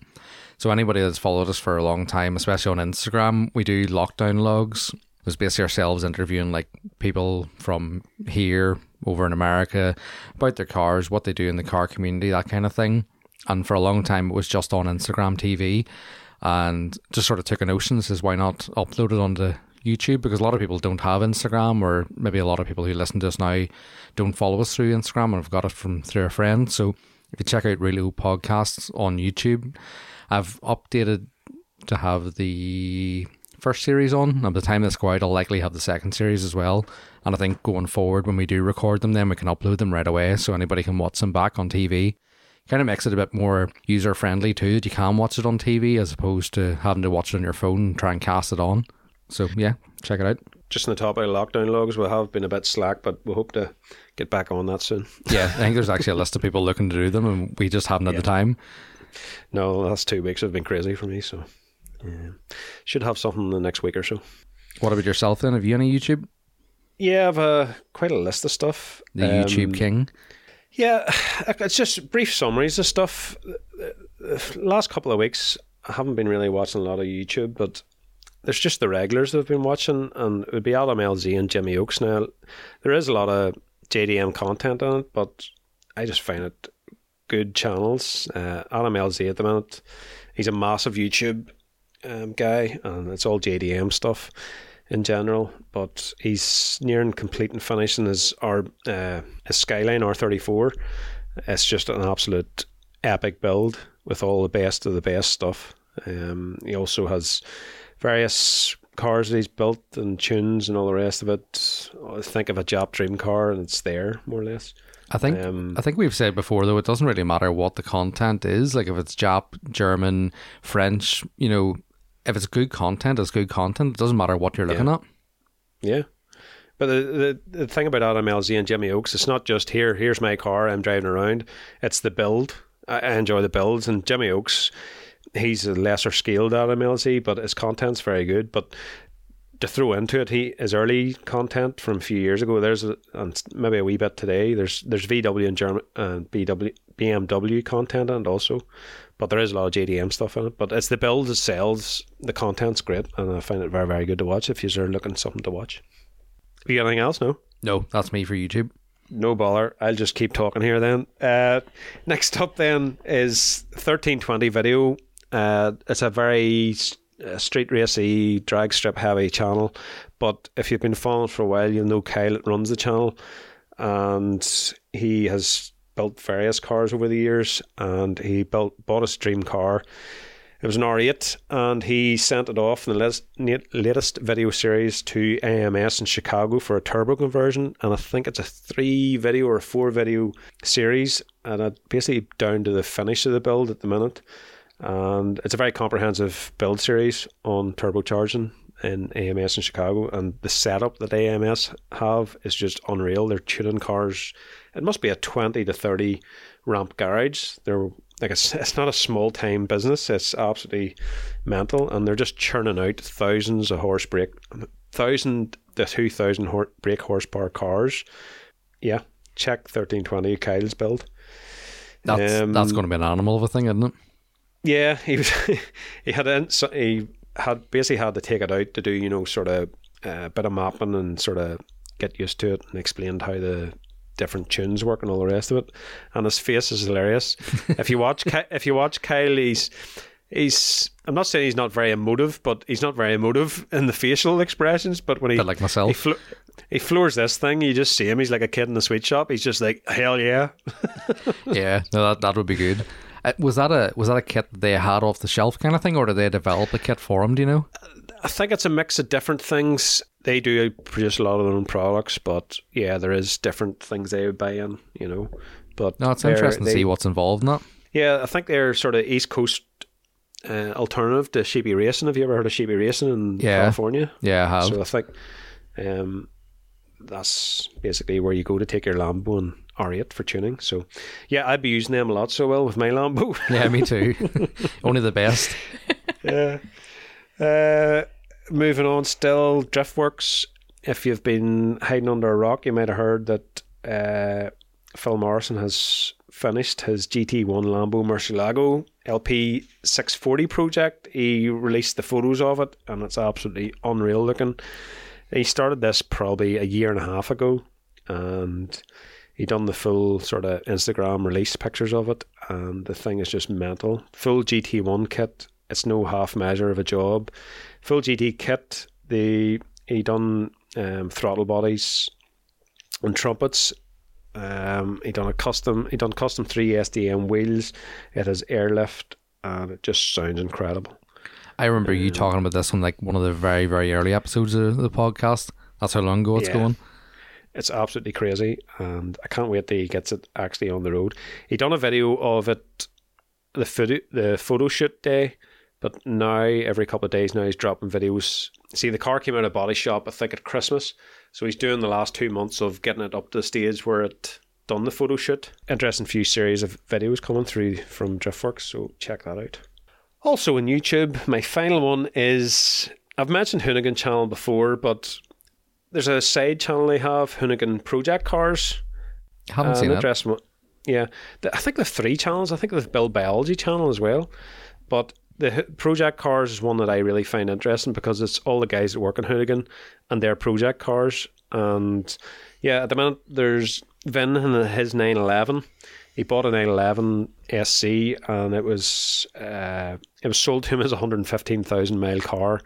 so anybody that's followed us for a long time, especially on Instagram, we do lockdown logs. It was basically ourselves interviewing like people from here over in America about their cars, what they do in the car community, that kind of thing. And for a long time, it was just on Instagram TV, and just sort of took a notion. Says why not upload it onto YouTube because a lot of people don't have Instagram, or maybe a lot of people who listen to us now don't follow us through Instagram and have got it from through a friend. So if you check out Really Old Podcasts on YouTube, I've updated to have the first series on. And by the time this go out, I'll likely have the second series as well. And I think going forward, when we do record them, then we can upload them right away so anybody can watch them back on TV. Kind of makes it a bit more user friendly too, that you can watch it on TV as opposed to having to watch it on your phone and try and cast it on. So yeah, check it out. Just in the top of lockdown logs, we have been a bit slack, but we hope to get back on that soon. *laughs* Yeah, I think there's actually a list of people looking to do them, and we just haven't had the time. No, the last two weeks have been crazy for me, so yeah. should have something in the next week or so. What about yourself then? Have you any YouTube? Yeah, I've uh, quite a list of stuff. The Um, YouTube king. Yeah, *sighs* it's just brief summaries of stuff. The *sighs* last couple of weeks, I haven't been really watching a lot of YouTube, but there's just the regulars that I've been watching, and it would be Adam LZ and Jimmy Oakes. Now, there is a lot of JDM content on it, but I just find it good channels. Uh, Adam LZ at the moment, he's a massive YouTube um, guy, and it's all JDM stuff in general. But he's nearing complete and finishing his R uh, his Skyline R thirty four. It's just an absolute epic build with all the best of the best stuff. Um, he also has various cars that he's built and tunes and all the rest of it. I think of a Jap dream car and it's there more or less. I think Um, I think we've said before though it doesn't really matter what the content is. Like if it's Jap, German, French, you know, if it's good content, it's good content. It doesn't matter what you're looking at. Yeah. But the, the the thing about Adam LZ and Jimmy Oakes, it's not just here. Here's my car. I'm driving around. It's the build. I, I enjoy the builds. And Jimmy Oakes, he's a lesser scaled Adam LZ, but his content's very good. But to throw into it, he his early content from a few years ago. There's a, and maybe a wee bit today. There's there's VW and German and BW BMW content and also, but there is a lot of JDM stuff in it. But it's the build that sells. The content's great, and I find it very very good to watch if you're looking something to watch. Have you got anything else? No. No, that's me for YouTube. No bother. I'll just keep talking here then. Uh, next up then is 1320 video. Uh, it's a very street racy, drag strip heavy channel. But if you've been following for a while, you'll know Kyle runs the channel. And he has built various cars over the years. And he built bought his dream car. It was an R8, and he sent it off in the latest, latest video series to AMS in Chicago for a turbo conversion. And I think it's a three video or a four video series, and it's basically down to the finish of the build at the minute. And it's a very comprehensive build series on turbocharging in AMS in Chicago, and the setup that AMS have is just unreal. They're tuning cars. It must be a twenty to thirty ramp garage. They're like it's, *laughs* it's not a small time business. It's absolutely mental, and they're just churning out thousands of horse brake, thousand to two thousand hor- brake horsepower cars. Yeah, check thirteen twenty Kyle's build. That's Um, that's going to be an animal of a thing, isn't it? Yeah, he was. *laughs* he had so he had basically had to take it out to do you know sort of a bit of mapping and sort of get used to it and explained how the different tunes work and all the rest of it. And his face is hilarious. *laughs* if you watch if you watch Kyle, he's he's. I'm not saying he's not very emotive, but he's not very emotive in the facial expressions. But when he like myself. he, flo- he floors this thing, you just see him. He's like a kid in the sweet shop. He's just like hell yeah. *laughs* yeah, no, that that would be good. Uh, was that a was that a kit they had off the shelf kind of thing, or did they develop a kit for him? Do you know? I think it's a mix of different things. They do produce a lot of their own products, but yeah, there is different things they would buy in, you know. But No, it's interesting they- to see what's involved in that. Yeah, I think they're sort of East Coast uh, alternative to Sheepey Racing. Have you ever heard of Sheepey Racing in Yeah. California? Yeah, I have. So I think um, that's basically where you go to take your Lambo and R8 for tuning. So yeah, I'd be using them a lot so well with my Lambo. *laughs* yeah, me too. *laughs* Only the best. *laughs* yeah. Uh, moving on, still Driftworks. If you've been hiding under a rock, you might have heard that uh, Phil Morrison has finished his GT1 Lambo Murcielago LP 640 project. He released the photos of it, and it's absolutely unreal looking. He started this probably a year and a half ago, and he done the full sort of Instagram release pictures of it, and the thing is just mental. Full GT1 kit. It's no half measure of a job. Full GT kit. The he done um, throttle bodies and trumpets. Um, he done a custom. He done custom three SDM wheels. It has airlift, and it just sounds incredible. I remember you talking about this on like one of the very very early episodes of the podcast. That's how long ago it's Yeah. going. It's absolutely crazy, and I can't wait till he gets it actually on the road. He done a video of it, the photo, the photo shoot day, but now every couple of days now he's dropping videos. See, the car came out of body shop, I think at Christmas, so he's doing the last two months of getting it up to the stage where it done the photo shoot. Interesting few series of videos coming through from Driftworks, so check that out. Also on YouTube, my final one is I've mentioned Hoonigan channel before, but there's a side channel they have, Hoonigan Project Cars. Haven't Uh, seen interesting. Yeah, I think they've three channels. I think they've built biology channel as well. But the project cars is one that I really find interesting because it's all the guys that work in Hoonigan and their project cars. And yeah, at the minute there's Vin and his 911. He bought a 911 SC and it was uh, it was sold to him as a 115,000 mile car.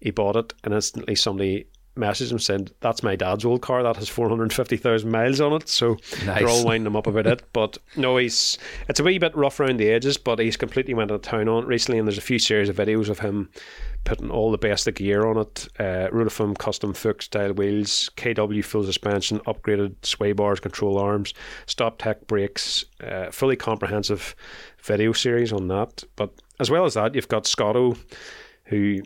He bought it and instantly somebody messaged him saying that's my dad's old car that has 450,000 miles on it. So Nice. they're all winding him up about it. But no he's it's a wee bit rough around the edges but he's completely went to town on it recently and there's a few series of videos of him putting all the best of gear on it. Uh, Rotiform custom Fuchs style wheels KW full suspension upgraded sway bars control arms stop tech brakes uh, fully comprehensive video series on that. But as well as that you've got Scotto who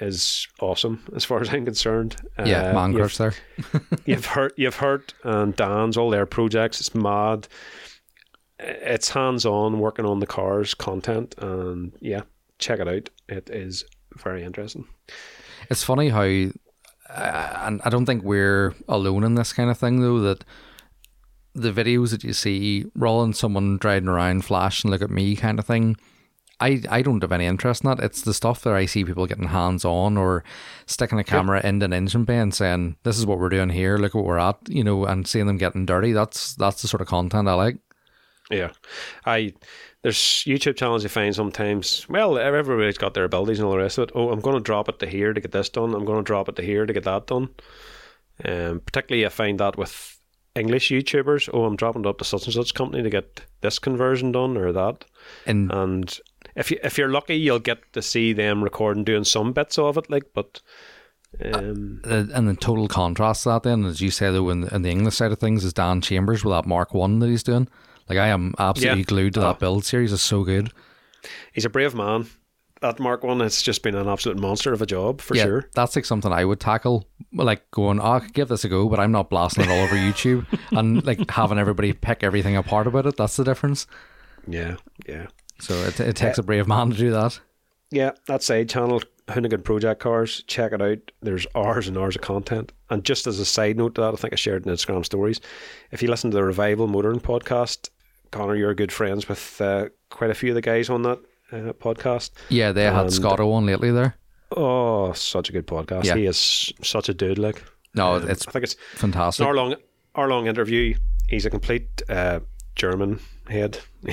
is awesome as far as I'm concerned. Yeah, Uh, man there. *laughs* you've heard you've heard and Dan's all their projects. It's mad. It's hands on working on the cars content and yeah, check it out. It is very interesting. It's funny how, uh, and I don't think we're alone in this kind of thing though. That the videos that you see, rolling someone driving around, flash and look at me kind of thing. I, I don't have any interest in that. It's the stuff that I see people getting hands on or sticking a camera in an engine bay and saying, "This is what we're doing here. Look what we're at," you know, and seeing them getting dirty. That's that's the sort of content I like. Yeah, I there's YouTube channels you find sometimes. Well, everybody's got their abilities and all the rest of it. Oh, I'm going to drop it to here to get this done. I'm going to drop it to here to get that done. Um, particularly, I find that with English YouTubers. Oh, I'm dropping it up to such and such company to get this conversion done or that. And And if you if you're lucky, you'll get to see them recording doing some bits of it. Like, but um, uh, and the total contrast to that then, as you say though, in, in the English side of things, is Dan Chambers with that Mark One that he's doing. Like I am absolutely Yeah. glued to Oh. that build series. It's so good. he's a brave man. That Mark One has just been an absolute monster of a job for yeah, sure. that's like something I would tackle. Like going, oh, I could give this a go, but I'm not blasting it all over YouTube *laughs* and like having everybody pick everything apart about it. That's the difference. Yeah, yeah. So it, it takes a brave man to do that. Yeah, that side channel, Hoonigan Project Cars, check it out. There's hours and hours of content. And just as a side note to that, I think I shared in Instagram stories. If you listen to the Revival Motoring podcast, Connor, you're good friends with uh, quite a few of the guys on that uh, podcast. Yeah, they had And- Scotto on lately there. Oh, such a good podcast. Yeah. He is such a dude. Like, No, Um, it's I think it's an fantastic. hour long, hour long interview. He's a complete uh, German head. *laughs*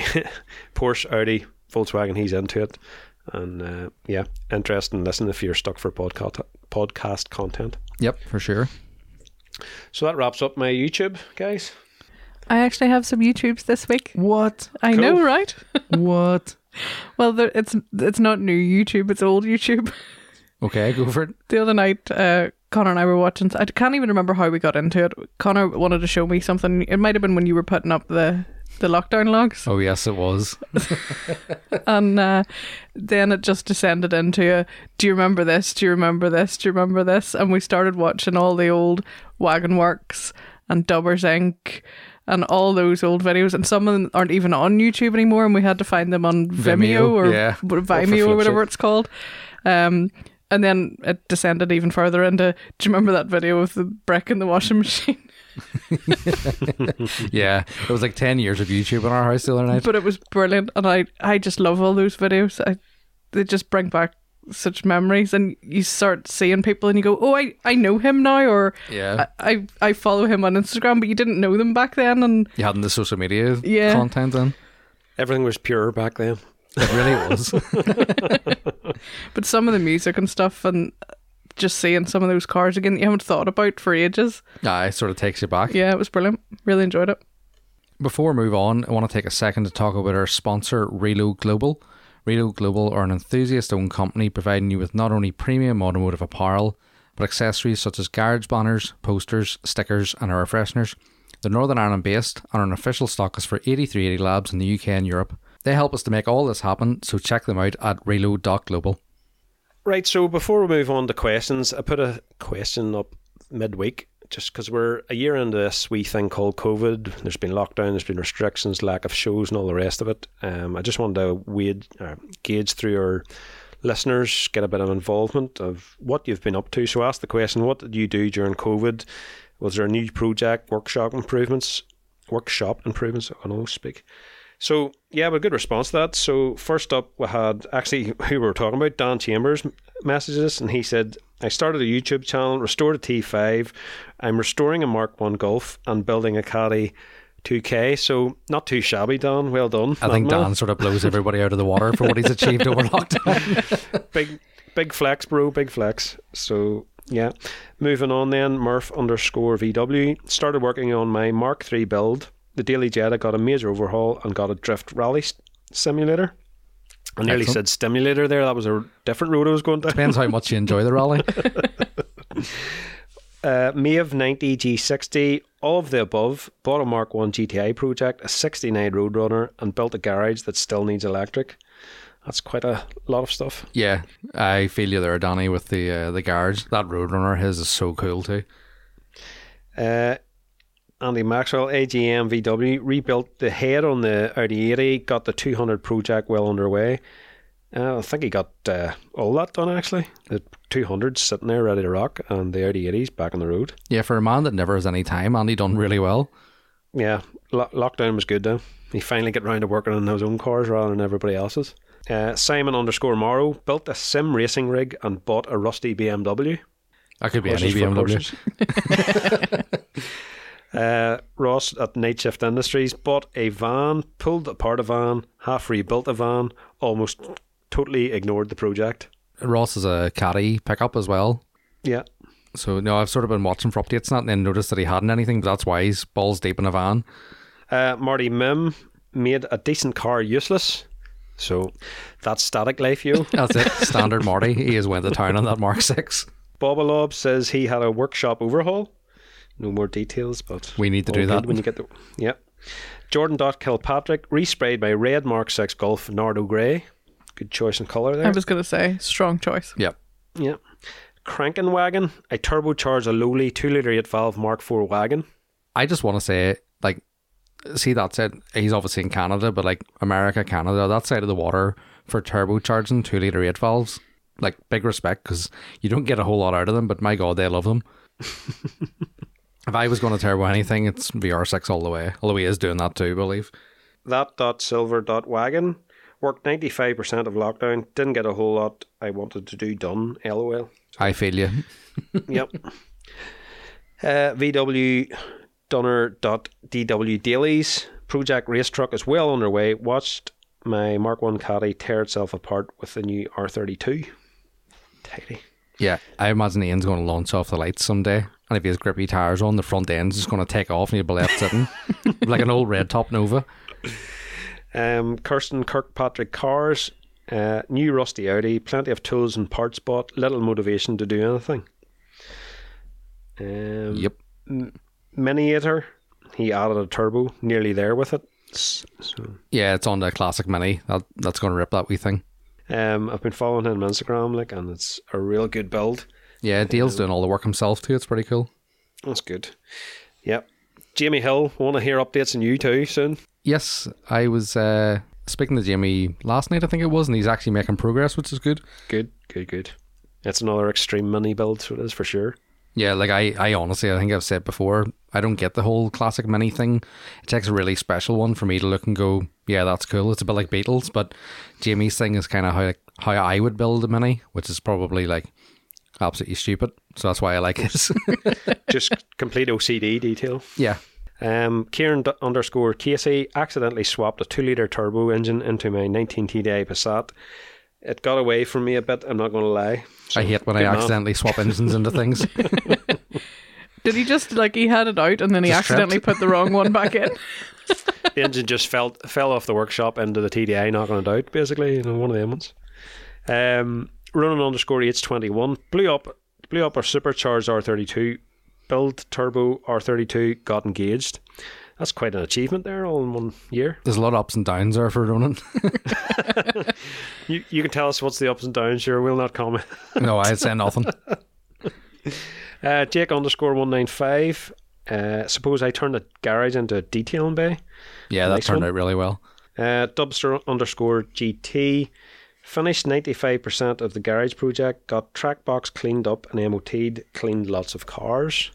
Porsche, Audi, Volkswagen. He's into it, and uh, yeah, interesting. Listen if you're stuck for podcast podcast content. Yep, for sure. So that wraps up my YouTube, guys. I actually have some YouTubes this week. What? I Cool. know, right? *laughs* what? *laughs* well, there- it's it's not new YouTube; it's old YouTube. Okay, go for it. The other night, uh, Connor and I were watching. I can't even remember how we got into it. Connor wanted to show me something. It might have been when you were putting up the the lockdown logs, Oh yes, it was. *laughs* and uh, then it just descended into a, Do you remember this? Do you remember this? Do you remember this? And we started watching all the old Wagon Works and Dubbers Inc. And all those old videos, and some of them aren't even on YouTube anymore, and we had to find them on Vimeo, Vimeo, or yeah. Vimeo or whatever it's called. Um, and then it descended even further into. Do you remember that video of the brick in the washing machine? *laughs* Yeah, it was like ten years of YouTube in our house the other night. but it was brilliant, and I I just love all those videos. I they just bring back such memories, and you start seeing people, and you go, "Oh, I I know him now," or Yeah, I I, I follow him on Instagram, but you didn't know them back then, and you hadn't the social media Yeah. content then. Everything was pure back then. It really was. *laughs* but some of the music and stuff, and just seeing some of those cars again that you haven't thought about for ages. yeah, it sort of takes you back. Yeah, it was brilliant. Really enjoyed it. Before we move on, I want to take a second to talk about our sponsor, Reload Global. Reload Global are an enthusiast owned company providing you with not only premium automotive apparel, but accessories such as garage banners, posters, stickers, and air fresheners. They're Northern Ireland based and are an official stockist for 8380 Labs in the UK and Europe. They help us to make all this happen, so check them out at reload.global. Right. So before we move on to questions, I put a question up midweek just because we're a year into this wee thing called COVID. There's been lockdown, there's been restrictions, lack of shows, and all the rest of it. Um, I just wanted to uh, gauge through our listeners, get a bit of involvement of what you've been up to. So ask the question: What did you do during COVID? Was there a new project, workshop improvements? workshop improvements. I can almost speak. So yeah, but good response to that. So first up, we had actually *laughs* who we were talking about, Dan Chambers messages, and he said, "I started a YouTube channel, restored a T5. I'm restoring a Mark One Golf and building a Caddy 2K. So not too shabby, Dan. Well done. I think. Dan sort of blows *laughs* everybody out of the water for what he's achieved over lockdown. *laughs* big big flex, bro. Big flex. So yeah, moving on then. Murph underscore VW started working on my Mark III build. The Daily Jetta got a major overhaul and got a drift rally simulator. I nearly Excellent. said stimulator there. That was a different road I was going down. Depends how much you enjoy the rally. *laughs* Uh, of 90 G60, all of the above. Bought a Mark 1 GTI project, a 69 Roadrunner, and built a garage that still needs electric. That's quite a lot of stuff. Yeah, I feel you there, Danny, with the uh, the garage. That Roadrunner his is so cool too. Uh, Andy Maxwell, AGM VW, rebuilt the head on the Audi 80, got the 200 project well underway. Uh, I think he got uh, all that done actually. The 200's sitting there ready to rock, and the Audi 80's back on the road. Yeah, for a man that never has any time, Andy done really well. Yeah, lo- lockdown was good though. He finally got round to working on his own cars rather than everybody else's. Uh, Simon underscore Morrow built a sim racing rig and bought a rusty BMW. That could be any BMW. *laughs* *laughs* uh, Ross at Night Shift Industries bought a van, pulled apart a van, half rebuilt a van, almost totally ignored the project. Ross is a caddy pickup as well. Yeah. So no, I've sort of been watching for updates on that and then noticed that he hadn't anything, but that's why he's balls deep in a van. Uh, Marty Mim made a decent car useless. So that's static life, yo. *laughs* That's it. Standard Marty. He has went to town on that Mark Six. Bobalob says he had a workshop overhaul. No more details, but We need to do that. when you get the yeah. Jordan Dot Kilpatrick resprayed my red Mark Six Golf Nardo Grey. Good choice in colour there. I was going to say, strong choice. Yep. Yeah. Cranking wagon. I turbocharged a lowly two litre eight valve Mark IV wagon. I just want to say, like, see that said, he's obviously in Canada, but like America, Canada, that side of the water for turbocharging two litre eight valves, like big respect because you don't get a whole lot out of them, but my god, they love them. *laughs* if I was going to turbo anything, it's VR6 all the way. Although he is doing that too, I believe. That dot silver dot wagon worked ninety five percent of lockdown. Didn't get a whole lot I wanted to do done. LOL. I feel you. *laughs* yep. Uh, VW Dunner dot DW Dailies project race truck is well underway. Watched my Mark One Caddy tear itself apart with the new R32. Tidy. Yeah, I imagine Ian's going to launch off the lights someday. And if he has grippy tires on, the front end's just going to take off and you'll be left sitting *laughs* like an old red top Nova. Um, Kirsten Kirkpatrick cars, uh, new rusty Audi, plenty of tools and parts bought, little motivation to do anything. Um, Yep. Miniator, he added a turbo, nearly there with it. So, Yeah, it's on the classic Mini. That, that's going to rip that wee thing. um, I've been following him on Instagram, like, and it's a real good build. Yeah, Dale's doing all the work himself too. It's pretty cool. That's good. Yep. Jamie Hill, want to hear updates on you too soon? Yes, I was uh, speaking to Jamie last night, I think it was, and he's actually making progress, which is good. Good, good, good. That's another extreme mini build, so it is for sure. Yeah, like I, I honestly, I think I've said before, I don't get the whole classic mini thing. It takes a really special one for me to look and go, yeah, that's cool. It's a bit like Beatles, but Jamie's thing is kind of how how I would build a mini, which is probably like absolutely stupid. So that's why I like it. *laughs* *laughs* Just complete OCD detail. yeah, Um, Kieran d- underscore Casey accidentally swapped a two litre turbo engine into my 19 TDI Passat. It got away from me a bit. I'm not going to lie. I hate when I good man. accidentally swap engines into things. *laughs* Did he just, like, he had it out and then he Just accidentally put the wrong one back in? The engine just fell fell off the workshop into the TDI, knocking it out. Basically, you know, one of them ones. Um, Ronan underscore H21 blew up blew up our supercharged R32 build turbo R32 got engaged. That's quite an achievement there, all in one year. There's a lot of ups and downs there for Ronan. *laughs* You, you can tell us what's the ups and downs. Sure, we'll not comment. *laughs* no, I'd say nothing. *laughs* Uh, Jake underscore one nine five. Uh, suppose I turned the garage into a detailing bay. Yeah, that Nice turned one. out really well. Uh, Dubster underscore GT finished ninety five percent of the garage project. Got track box cleaned up and MOT'd. Cleaned lots of cars.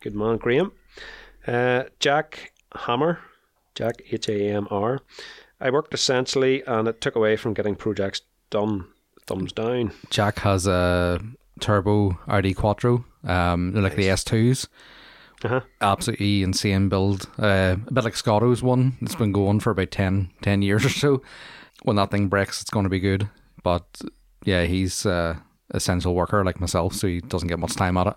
Good man, Graham. Uh, Jack Hammer, Jack H A M R. I worked essentially, and it took away from getting projects done. Thumbs down. Jack has a turbo RD Quattro, um, like the S2s. Uh-huh. Absolutely insane build. Uh, a bit like Scotto's one. It's been going for about 10, 10 years or so. When that thing breaks, it's going to be good. But yeah, he's uh, essential worker like myself, so he doesn't get much time at it.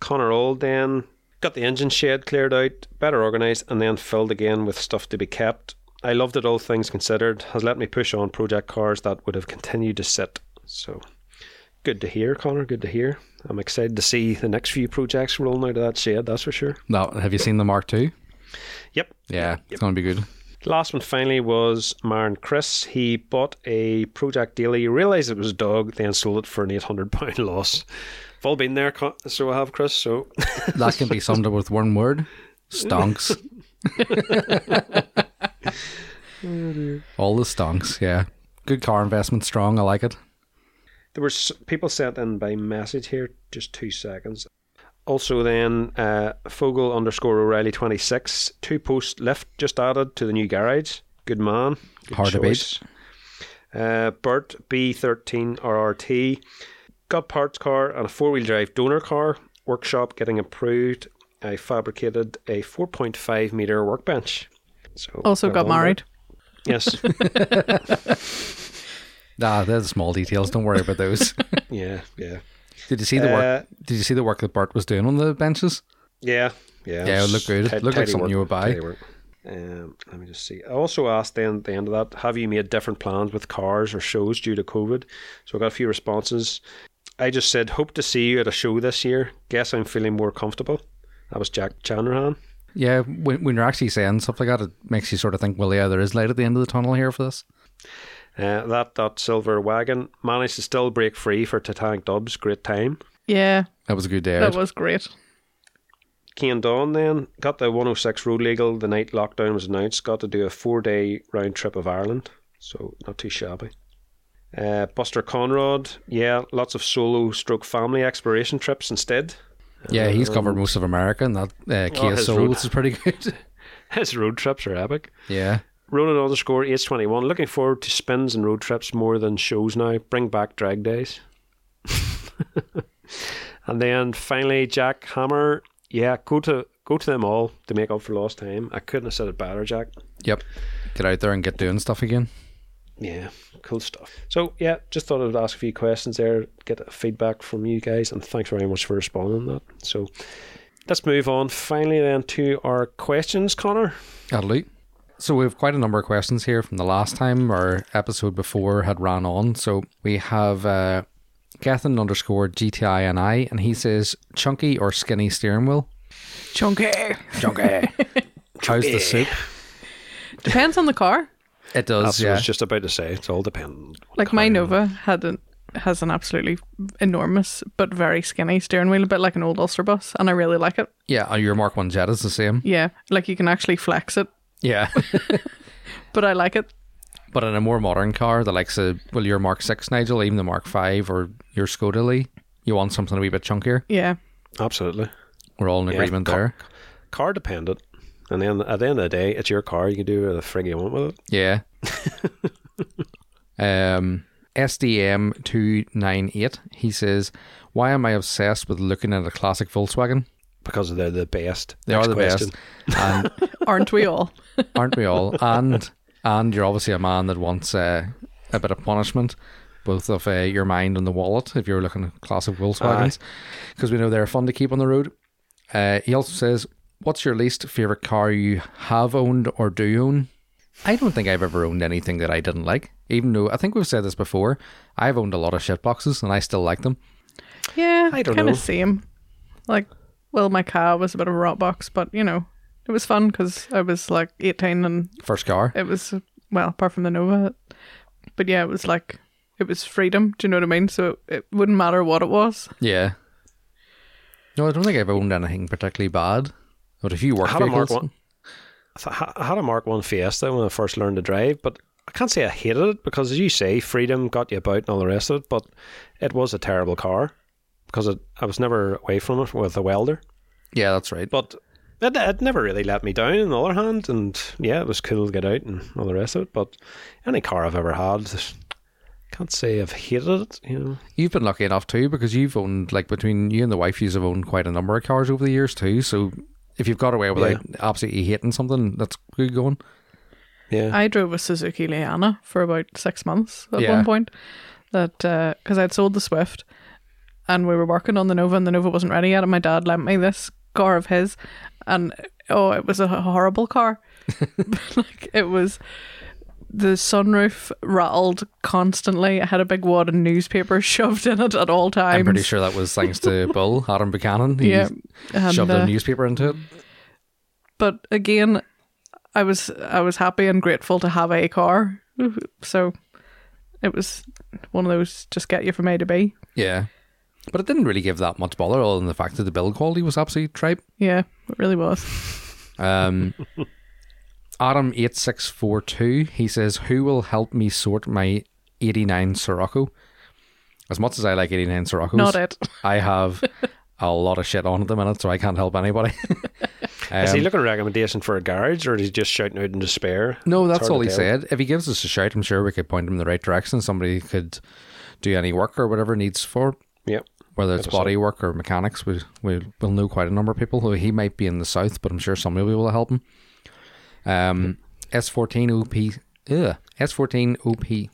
Connor Old then got the engine shed cleared out, better organised, and then filled again with stuff to be kept. I loved it, all things considered. Has let me push on project cars that would have continued to sit. So good to hear, Connor. Good to hear. I'm excited to see the next few projects rolling out of that shed. That's for sure. Now, have you seen the Mark II? Yep. Yeah, it's going to be good. Last one finally was Marin Chris. He bought a Project Daily, realised it was a dog, then sold it for an £800 *laughs* loss. I've all been there, so I have, Chris. So *laughs* That can be summed up with one word stonks. *laughs* All the stonks, yeah. Good car investment, strong. I like it. there were people sent in by message here, just two seconds. Also, then uh, Fogel underscore O'Reilly twenty six two post lift just added to the new garage. Good man. Good Hard to beat. choice. Uh, Bert B thirteen RRT got parts car and a four wheel drive donor car. Workshop getting improved. I fabricated a four point five meter workbench. So Also got married. Bert. Yes. *laughs* Ah, they're the small details. Don't worry about those. *laughs* yeah. Yeah. Did you see the work? Uh, Did you see the work that Bart was doing on the benches? Yeah, yeah, Yeah, it looked good. It Looked like something work, you would buy. Um, let me just see. I also asked then at the end of that, have you made different plans with cars or shows due to COVID? So I got a few responses. I just said, hope to see you at a show this year. Guess I'm feeling more comfortable. That was Jack Chandrahan. Yeah, when, when you're actually saying stuff like that, it makes you sort of think, well, yeah, there is light at the end of the tunnel here for this. Uh, that that silver wagon managed to still break free for Titanic Dubs. Great time. Yeah, That was a good day that out. was great. Kane Dawn then got the 106 road legal the night lockdown was announced. Got to do a four day round trip of Ireland, so not too shabby. Uh, Buster Conrad, yeah, lots of solo stroke family exploration trips instead. yeah, he's Um, covered most of America, and that uh, Kia his Soul, road- which is pretty *laughs* good. *laughs* His road trips are epic. yeah. Ronan underscore H21, looking forward to spins and road trips more than shows now. Bring back drag days. *laughs* and then finally, Jack Hammer, yeah, go to go to them all to make up for lost time. I couldn't have said it better, Jack. Yep. Get out there and get doing stuff again. Yeah, cool stuff. So yeah, just thought I'd ask a few questions there, get feedback from you guys, and thanks very much for responding to that. So let's move on finally then to our questions, Connor. Do. So we have quite a number of questions here from the last time our episode before had ran on. So we have uh, Gethin underscore GTINI, and he says chunky or skinny steering wheel. Chunky. Chunky. *laughs* How's the soup? Depends on the car. It does, That's what I was just about to say. It's all dependent. Like my Nova had an has an absolutely enormous but very skinny steering wheel, a bit like an old Ulster bus, and I really like it. Yeah, your Mark 1 Jet is the same. Yeah, like you can actually flex it, Yeah. *laughs* but I like it. but in a more modern car, the likes of, well, your Mark 6, Nigel, even the Mark 5 or your Skoda Lee, you want something a wee bit chunkier. Yeah, Absolutely. We're all in Yeah, agreement car- there. Car dependent. And then at the end of the day, it's your car. You can do whatever the frig you want with it. Yeah. *laughs* um, SDM298, he says, Why am I obsessed with looking at a classic Volkswagen? Because they're the best. They Next are the question. best. And *laughs* aren't we all? Aren't we all? And and you're obviously a man that wants uh, a bit of punishment, both of uh, your mind and the wallet, if you're looking at classic Volkswagens, because we know they're fun to keep on the road. Uh, he also says, "What's your least favorite car you have owned or do own?" I don't think I've ever owned anything that I didn't like. Even though I think we've said this before, I've owned a lot of shit boxes and I still like them. Yeah, I don't kind know. of same. Like, well, my car was a bit of a rot box, but you know, it was fun because I was like eighteen and First car, it was well, apart from the Nova, but yeah, it was like it was freedom. Do you know what I mean? So it wouldn't matter what it was. yeah. No, I don't think I've owned anything particularly bad. But a few work I had a Mark. One. I I had a Mark One Fiesta when I first learned to drive, but I can't say I hated it because, as you say, freedom got you about and all the rest of it. But it was a terrible car because it, I was never away from it with a welder. Yeah, that's right. But it, it never really let me down. On the other hand, and yeah, it was cool to get out and all the rest of it. But any car I've ever had, can't say I've hated it. You know, You've been lucky enough too because you've owned like between you and the wife, you've owned quite a number of cars over the years too. So if you've got away without absolutely hating something, that's good going. yeah, I drove a Suzuki Liana for about six months at Yeah. one point. That uh, because I'd sold the Swift, and we were working on the Nova, and the Nova wasn't ready yet. And my dad lent me this car of his, and oh, it was a horrible car. *laughs* *laughs* like it was. The sunroof rattled constantly. I had a big wad of newspaper *laughs* shoved in it at all times. I'm pretty sure that was thanks to Bill Adam Buchanan. He Yeah, and, shoved uh, a newspaper into it. but again, I was I was happy and grateful to have a car. So it was one of those just get you from A to B. Yeah. But it didn't really give that much bother other than the fact that the build quality was absolutely tripe. Yeah, it really was. Um, *laughs* Adam8642, he says, Who will help me sort my 89 Scirocco? As much as I like 89 Sciroccos, Not it. *laughs* I have a lot of shit on at the minute, so I can't help anybody. *laughs* is he Um, looking at a recommendation for a garage, or is he just shouting out in despair? No, that's all he tell. said. If he gives us a shout, I'm sure we could point him in the right direction. Somebody could do any work or whatever needs for, Yep. Whether it's body work or mechanics. We we will know quite a number of people. Who he might be in the south, but I'm sure somebody will be able to help him. Um, S14 OP, ugh, S14 OP.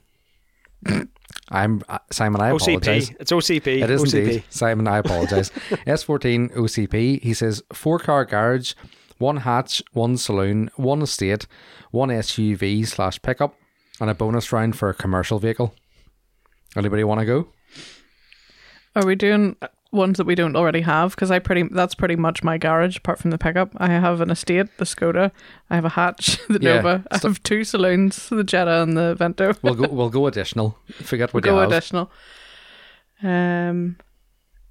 *coughs* I'm uh, Simon. I apologize. OCP. It's OCP. It is OCP. indeed. Simon, I apologise. S14 *laughs* OCP. He says four car garage, one hatch, one saloon, one estate, one SUV slash pickup, and a bonus round for a commercial vehicle. Anybody want to go? Are we doing ones that we don't already have? Because I pretty that's pretty much my garage apart from the pickup. I have an estate, the Skoda. I have a hatch, *laughs* the Yeah, Nova. I have two saloons, the Jetta and the Vento. *laughs* We'll go. We'll go additional. Forget what go you have. additional. Um,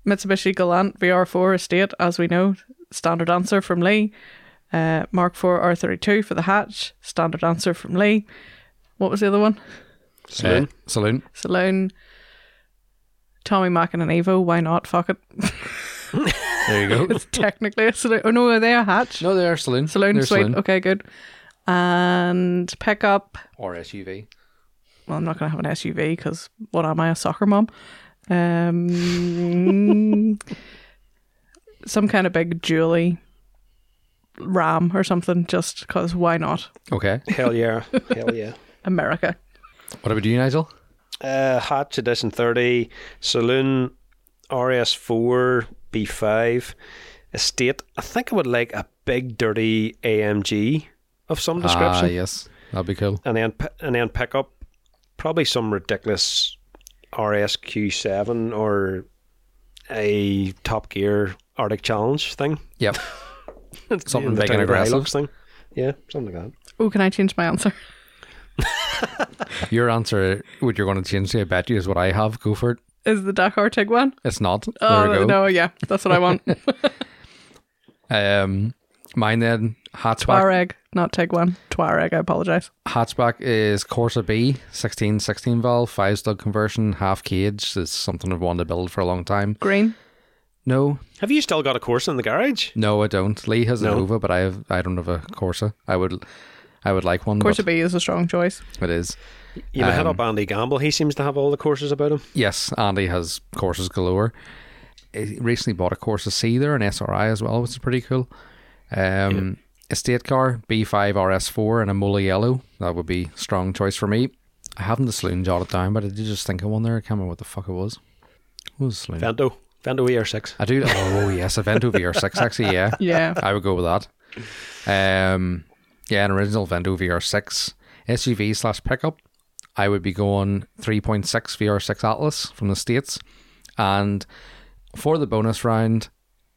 Mitsubishi Galant VR4 estate, as we know, standard answer from Lee. Uh, Mark IV R32 for the hatch, standard answer from Lee. What was the other one? Saloon. Uh, saloon. Saloon. Tommi Mäkinen Evo. Why not? Fuck it. There you go. *laughs* It's technically a saloon. Oh no, are they a hatch? no, they're saloon. Saloon, They're sweet. Okay, good. And pickup. or SUV. Well, I'm not going to have an SUV because what am I, a soccer mom? Um, *laughs* some kind of big dually Ram or something, just because why not? Okay. Hell yeah. Hell yeah. *laughs* America. What about you, Nigel? Uh, Hatch Edition 30, Saloon RS4 B5, Estate. I think I would like a big dirty AMG of some Ah, description. yes, that'd be cool. and then pi- and then pick up probably some ridiculous RSQ7 or a Top Gear Arctic Challenge thing. Yep. *laughs* Something The big and Tiger aggressive. Thing. Yeah, something like that. Oh, can I change my answer? *laughs* *laughs* Your answer, what you're going to change to, I bet you, is what I have. Go for it. Is the Dakar Tiguan? It's not. There Oh, we go. no, yeah, that's what I want. *laughs* *laughs* Um, mine then hatchback. Touareg, not Tiguan. Touareg, I apologize. Hatchback is Corsa B, 16 16 valve, five stud conversion, half cage. It's something I've wanted to build for a long time. Green. No, Have you still got a Corsa in the garage? no, I don't. Lee has a No. Nova, but I have I don't have a Corsa. I would, I would like one. Corsa but B is a strong choice. It is. You may hit Um, up Andy Gamble. He seems to have all the Corsas about him. Yes, Andy has Corsas galore. He recently bought a Corsa C there, an SRI as well, which is pretty cool. Um, Estate car, B5 RS4 and Imola Yellow. That would be strong choice for me. I haven't the saloon jotted down, but I did just think of one there. I can't remember what the fuck it was. What was the saloon? Vento. Vento VR6. I do. Oh, yes, a Vento VR6, actually, yeah. *laughs* Yeah. I would go with that. Um, yeah, an original Vento VR6 SUV slash pickup. I would be going 3.6 VR6 Atlas from the States. And for the bonus round,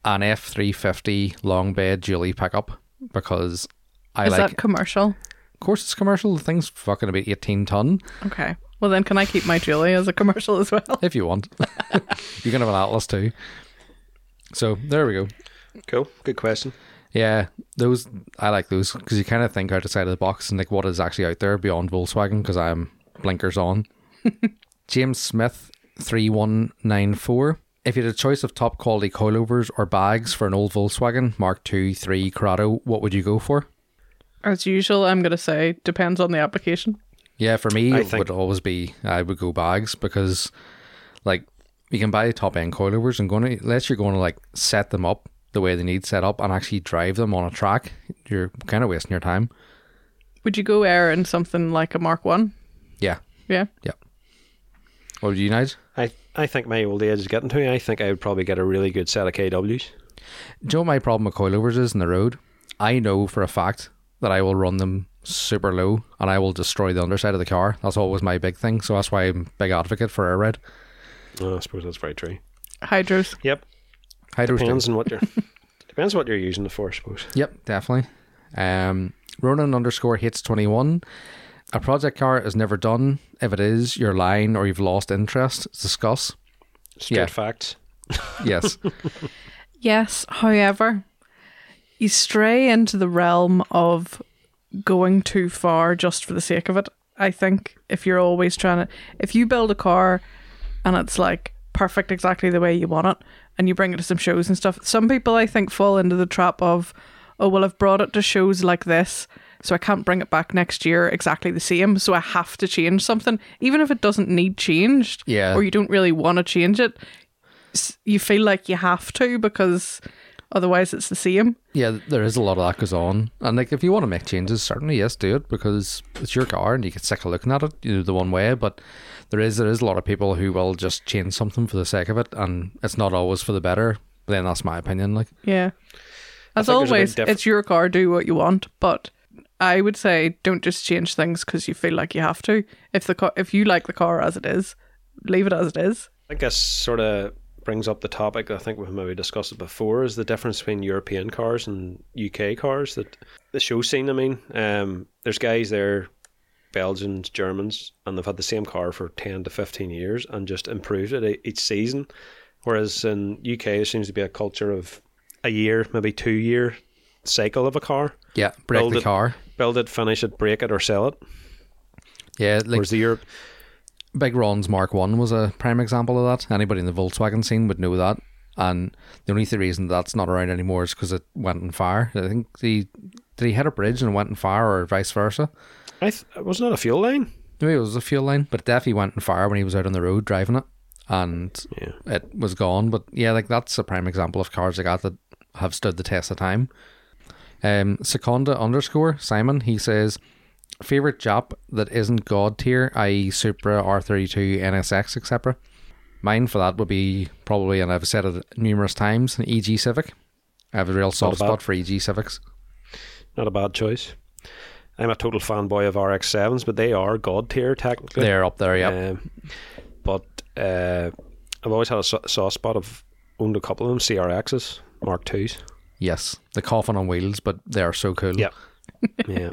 an F350 long bed dually pickup because I is like. that commercial? of course, it's commercial. The thing's fucking about 18 ton Okay. Well, then can I keep my dually as a commercial as well? if you want. *laughs* you can have an Atlas too. So there we go. Cool. Good question. Yeah, those I like those because you kind of think outside of the box and like what is actually out there beyond Volkswagen because I'm blinkers on. *laughs* James Smith three one nine four. If you had a choice of top quality coilovers or bags for an old Volkswagen Mark II, 3 Corrado, what would you go for? As usual, I'm going to say depends on the application. Yeah, for me, I it think- would always be I would go bags because, like, you can buy top end coilovers and going to unless you're going to like set them up the way they need set up and actually drive them on a track, you're kind of wasting your time. Would you go air in something like a Mark One? Yeah. Yeah. Yeah. What would you guys? I, I think my old age is getting to me. I think I would probably get a really good set of KWs. Do you know what my problem with coilovers is in the road? I know for a fact that I will run them super low and I will destroy the underside of the car. That's always my big thing. So that's why I'm a big advocate for air ride. Oh, I suppose that's very true. Hydros. Yep. Hydros. Depends on what you're *laughs* depends what you're using it for, I suppose. Yep, definitely. Um, Ronan underscore hits 21. A project car is never done. If it is, you're lying or you've lost interest. Discuss. Straight Yeah. facts. *laughs* *laughs* Yes. Yes, however, you stray into the realm of going too far just for the sake of it. I think if you're always trying to, if you build a car and it's like perfect exactly the way you want it and you bring it to some shows and stuff, some people I think fall into the trap of, oh, well, I've brought it to shows like this. So I can't bring it back next year exactly the same. So I have to change something, even if it doesn't need changed Yeah. or you don't really want to change it you feel like you have to because otherwise it's the same. yeah, there is a lot of that goes on. And like if you want to make changes, certainly yes, do it because it's your car and you get sick of looking at it, you know, the one way. But there is there is a lot of people who will just change something for the sake of it and it's not always for the better. But then that's my opinion. Like Yeah. As think there's a big always, diff- it's your car, do what you want, but I would say don't just change things because you feel like you have to. If the car, if you like the car as it is, leave it as it is. I think this sort of brings up the topic I think we've maybe discussed it before is the difference between European cars and UK cars that the show scene I mean um, there's guys there Belgians Germans and they've had the same car for 10 to 15 years and just improved it each season whereas in UK there seems to be a culture of a year maybe two year cycle of a car yeah, break Build the it- car. build it finish it break it or sell it Yeah, like whereas the Europe Big Ron's Mark One was a prime example of that. Anybody in the Volkswagen scene would know that. And the only reason that's not around anymore is because it went on fire. I think the did he hit a bridge and it went on fire, or vice versa? I th- was not a fuel line Maybe it was a fuel line, but it definitely went on fire when he was out on the road driving it, and yeah it was gone. But yeah, like that's a prime example of cars like that that have stood the test of time. Um, Seconda underscore Simon he says favorite Jap that isn't god tier, i.e. Supra, R32, NSX, etc. Mine for that would be probably, and I've said it numerous times, an EG Civic. I have a real soft spot for EG Civics. Not a bad choice. I'm a total fanboy of RX7s, but they are god tier technically. They're up there, yeah. Um, but uh, I've always had a so- soft spot. I've owned a couple of them, CRXs, Mark twos. yes, the coffin on wheels, but they are so cool. Yep. Yeah.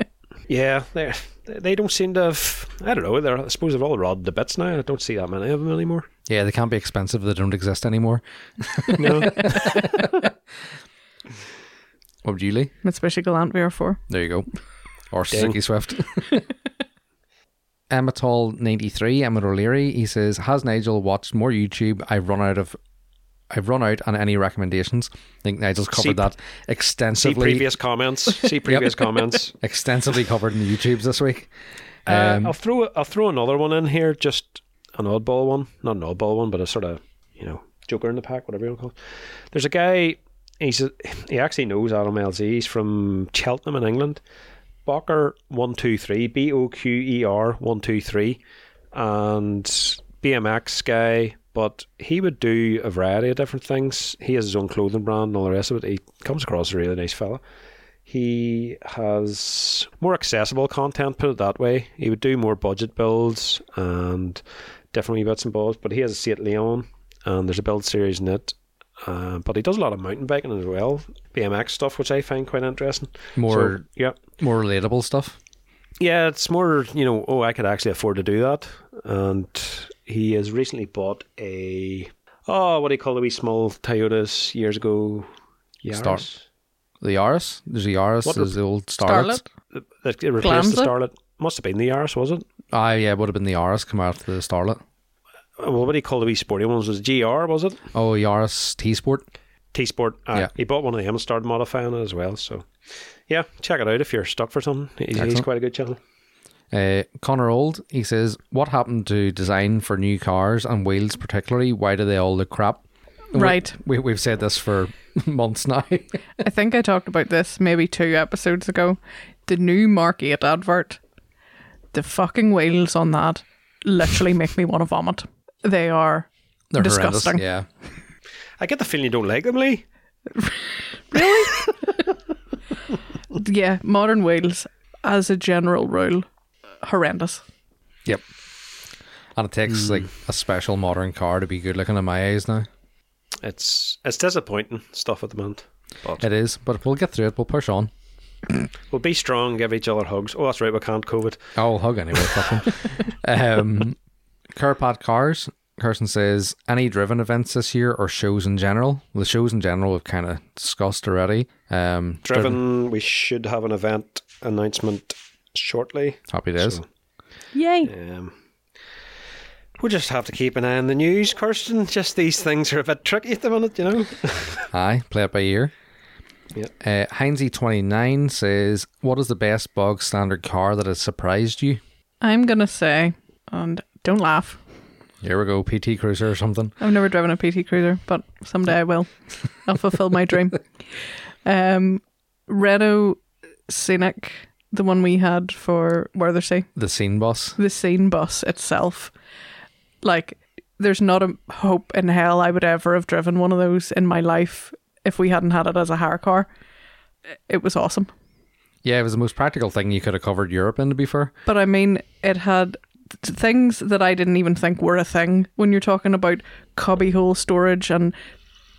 yeah, they they don't seem to have. I don't know. They're, I suppose they've all rodded to bits now. I don't see that many of them anymore. Yeah, they can't be expensive. They don't exist anymore. *laughs* No. *laughs* What would you, Lee? Mitsubishi Galant VR4. There you go. Or. Suzuki Swift. *laughs* *laughs* Emmetol ninety three, Emmett O'Leary, he says, Has Nigel watched more YouTube? I've run out of I've run out on any recommendations. I think Nigel's covered See- that see extensively previous comments. See *laughs* previous comments. extensively covered in the YouTubes this week. Uh, Um, I'll throw I'll throw another one in here, just an oddball one, not an oddball one, but a sort of you know joker in the pack, whatever you want to call it. There's a guy. He's a, he actually knows Adam LZ. He's from Cheltenham in England. Boqer one two three B O Q E R one two three, and BMX guy. But he would do a variety of different things. He has his own clothing brand and all the rest of it. He comes across as a really nice fella. He has more accessible content, put it that way. He would do more budget builds and different wee bits and bobs, but he has a Seat Leon and there's a build series in it. Uh, but he does a lot of mountain biking as well, BMX stuff, which I find quite interesting. more So, yeah, more relatable stuff. yeah, it's more you know. Oh, I could actually afford to do that. And he has recently bought a oh, what do you call the wee small Toyotas years ago? Yaris. Star- The Yaris. There's a Yaris, What there's the old Starlet. Starlet. That it replaced the Starlet. Must have been the Yaris, was it? Ah, yeah, it would have been the Yaris come out of the Starlet. Uh, well, what do you call the wee sporty ones? Was it GR, was it? Oh, Yaris T Sport. T Sport. Uh, Yeah. He bought one of them and started modifying it as well. So, yeah, check it out if you're stuck for something. He's, he's quite a good channel. Uh, Connor Old, he says, What happened to design for new cars and wheels, particularly? Why do they all look crap? We- Right. We, we've said this for *laughs* months now. *laughs* I think I talked about this maybe two episodes ago. The new Mark 8 advert, the fucking wheels on that literally make me want to vomit. They are They're Disgusting. horrendous. Yeah. I get the feeling you don't like them, Lee. *laughs* Really? *laughs* yeah, modern wheels as a general rule horrendous. Yep. And it takes like a special modern car to be good looking in my eyes now. It's it's disappointing stuff at the moment. But It is, but we'll get through it. We'll push on. *coughs* we'll be strong, give each other hugs. Oh, that's right, we can't COVID. I'll hug anyway. Fuck 'em. *laughs* um, Carpat Cars. Carson says, any driven events this year or shows in general? The shows in general we've kind of discussed already. Um, Driven, we should have an event announcement shortly. Happy days. So, Yay. um, we'll just have to keep an eye on the news, Kirsten. Just these things are a bit tricky at the minute, you know. *laughs* Aye, play it by ear. Yep. Uh, Heinzy29 says, what is the best bog standard car that has surprised you? I'm going to say, and don't laugh, Here we go, PT Cruiser or something. I've never driven a PT Cruiser, but someday I will. I'll fulfill my dream. *laughs* Um, Renault Scenic, the one we had for Wörthersee, The scene bus. the scene bus itself, like, there's not a hope in hell I would ever have driven one of those in my life if we hadn't had it as a hire car. It was awesome. Yeah, it was the most practical thing you could have covered Europe in, to be fair. But I mean, it had things that I didn't even think were a thing when you're talking about cubbyhole storage and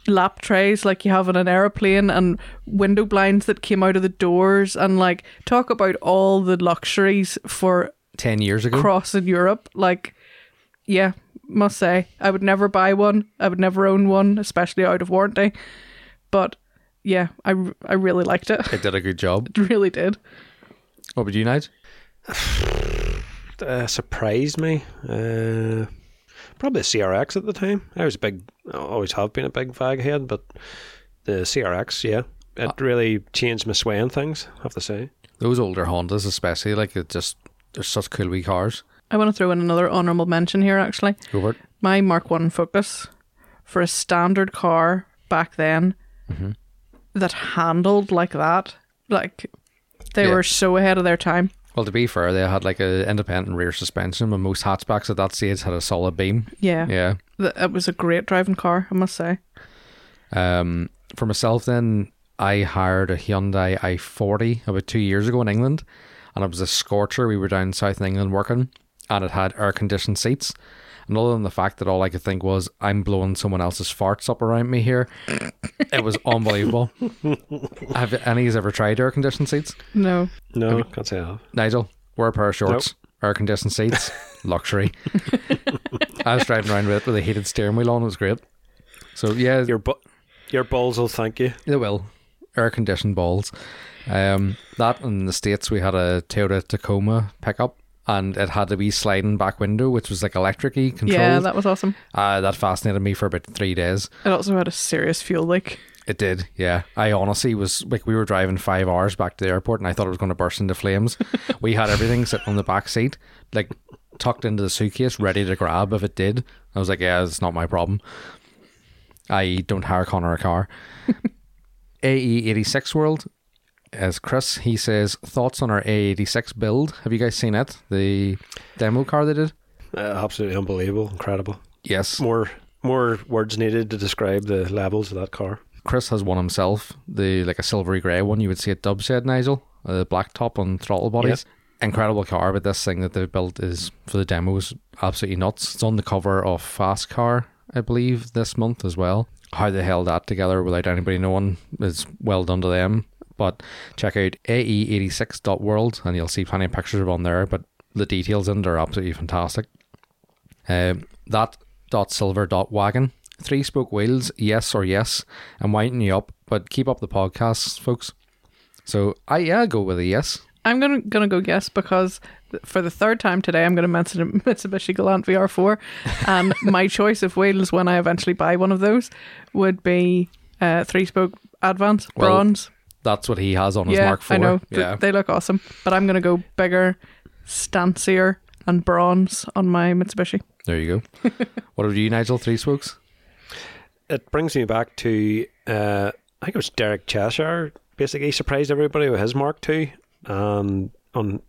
lap trays like you have in an aeroplane and window blinds that came out of the doors and like talk about all the luxuries for 10 years ago. crossing Europe. Like, yeah, must say, I would never buy one. I would never own one, especially out of warranty. But yeah, I, I really liked it. it did a good job. *laughs* It really did. What would you, Nige? *sighs* *sighs* *sighs* uh, surprised me. Uh, probably the CRX at the time. I was a big, always have been a big VAG head, but the CRX, yeah, it really changed my sway on things. I have to say. Those older Hondas, especially, like, it just, they're such cool wee cars. I want to throw in another honourable mention here, actually. Go for it. My Mark 1 Focus for a standard car back then Mm-hmm. that handled like that, like they Yeah. were so ahead of their time. Well, to be fair, they had like a independent rear suspension, but most hatchbacks at that stage had a solid beam. Yeah. Yeah. It was a great driving car, I must say. Um, for myself, then I hired a Hyundai i40 about two years ago in England, and it was a scorcher. We were down south in England working, and it had air conditioned seats. And other than the fact that all I could think was, I'm blowing someone else's farts up around me here, it was unbelievable. *laughs* Have any of you ever tried air conditioned seats? No. No, can't say I have. Nigel, wear a pair of shorts, air conditioned seats, *laughs* luxury. I was driving around with it with a heated steering wheel on. It was great. So yeah, Your bu- your balls will thank you. they will air conditioned balls. Um, that in the states we had a Toyota Tacoma pickup, and it had a wee sliding back window, which was like electricy controlled. Yeah, that was awesome. uh, that fascinated me for about three days. It also had a serious fuel leak. It did, yeah. I honestly was like, we were driving five hours back to the airport, and I thought it was going to burst into flames. *laughs* we had everything sitting on the back seat, like tucked into the suitcase, ready to grab if it did. I was like, yeah, it's not my problem. I don't hire Connor a car. *laughs* AE86 World, as Chris, he says, thoughts on our AE86 build. Have you guys seen it? The demo car they did? Uh, absolutely unbelievable, incredible. Yes. More more words needed to describe the levels of that car. Chris has one himself, the like a silvery grey one you would see at Dubshed Nigel, the black top on throttle bodies. Incredible car, but this thing that they've built is for the demos absolutely nuts. It's on the cover of Fast Car, I believe, this month as well. How they held that together without anybody knowing is well done to them. But check out E ae86.world and you'll see plenty of pictures of on there, but the details in it are absolutely fantastic. Um, that dot silver dot wagon. Three spoke wheels, yes or yes. I'm winding you up, but keep up the podcasts, folks. So I yeah, go with a yes. I'm gonna gonna go yes because for the third time today, I'm going to mention a *laughs* Mitsubishi Galant VR4. And *laughs* my choice of wheels when I eventually buy one of those would be uh, three spoke Advance Well, bronze. That's what he has on his yeah, Mark IV. I know. Yeah. They look awesome. But I'm going to go bigger, stancier, and bronze on my Mitsubishi. There you go. *laughs* what about you, Nigel? Three spokes? It brings me back to uh, I think it was Derek Cheshire. Basically, surprised everybody with his Mark II, and on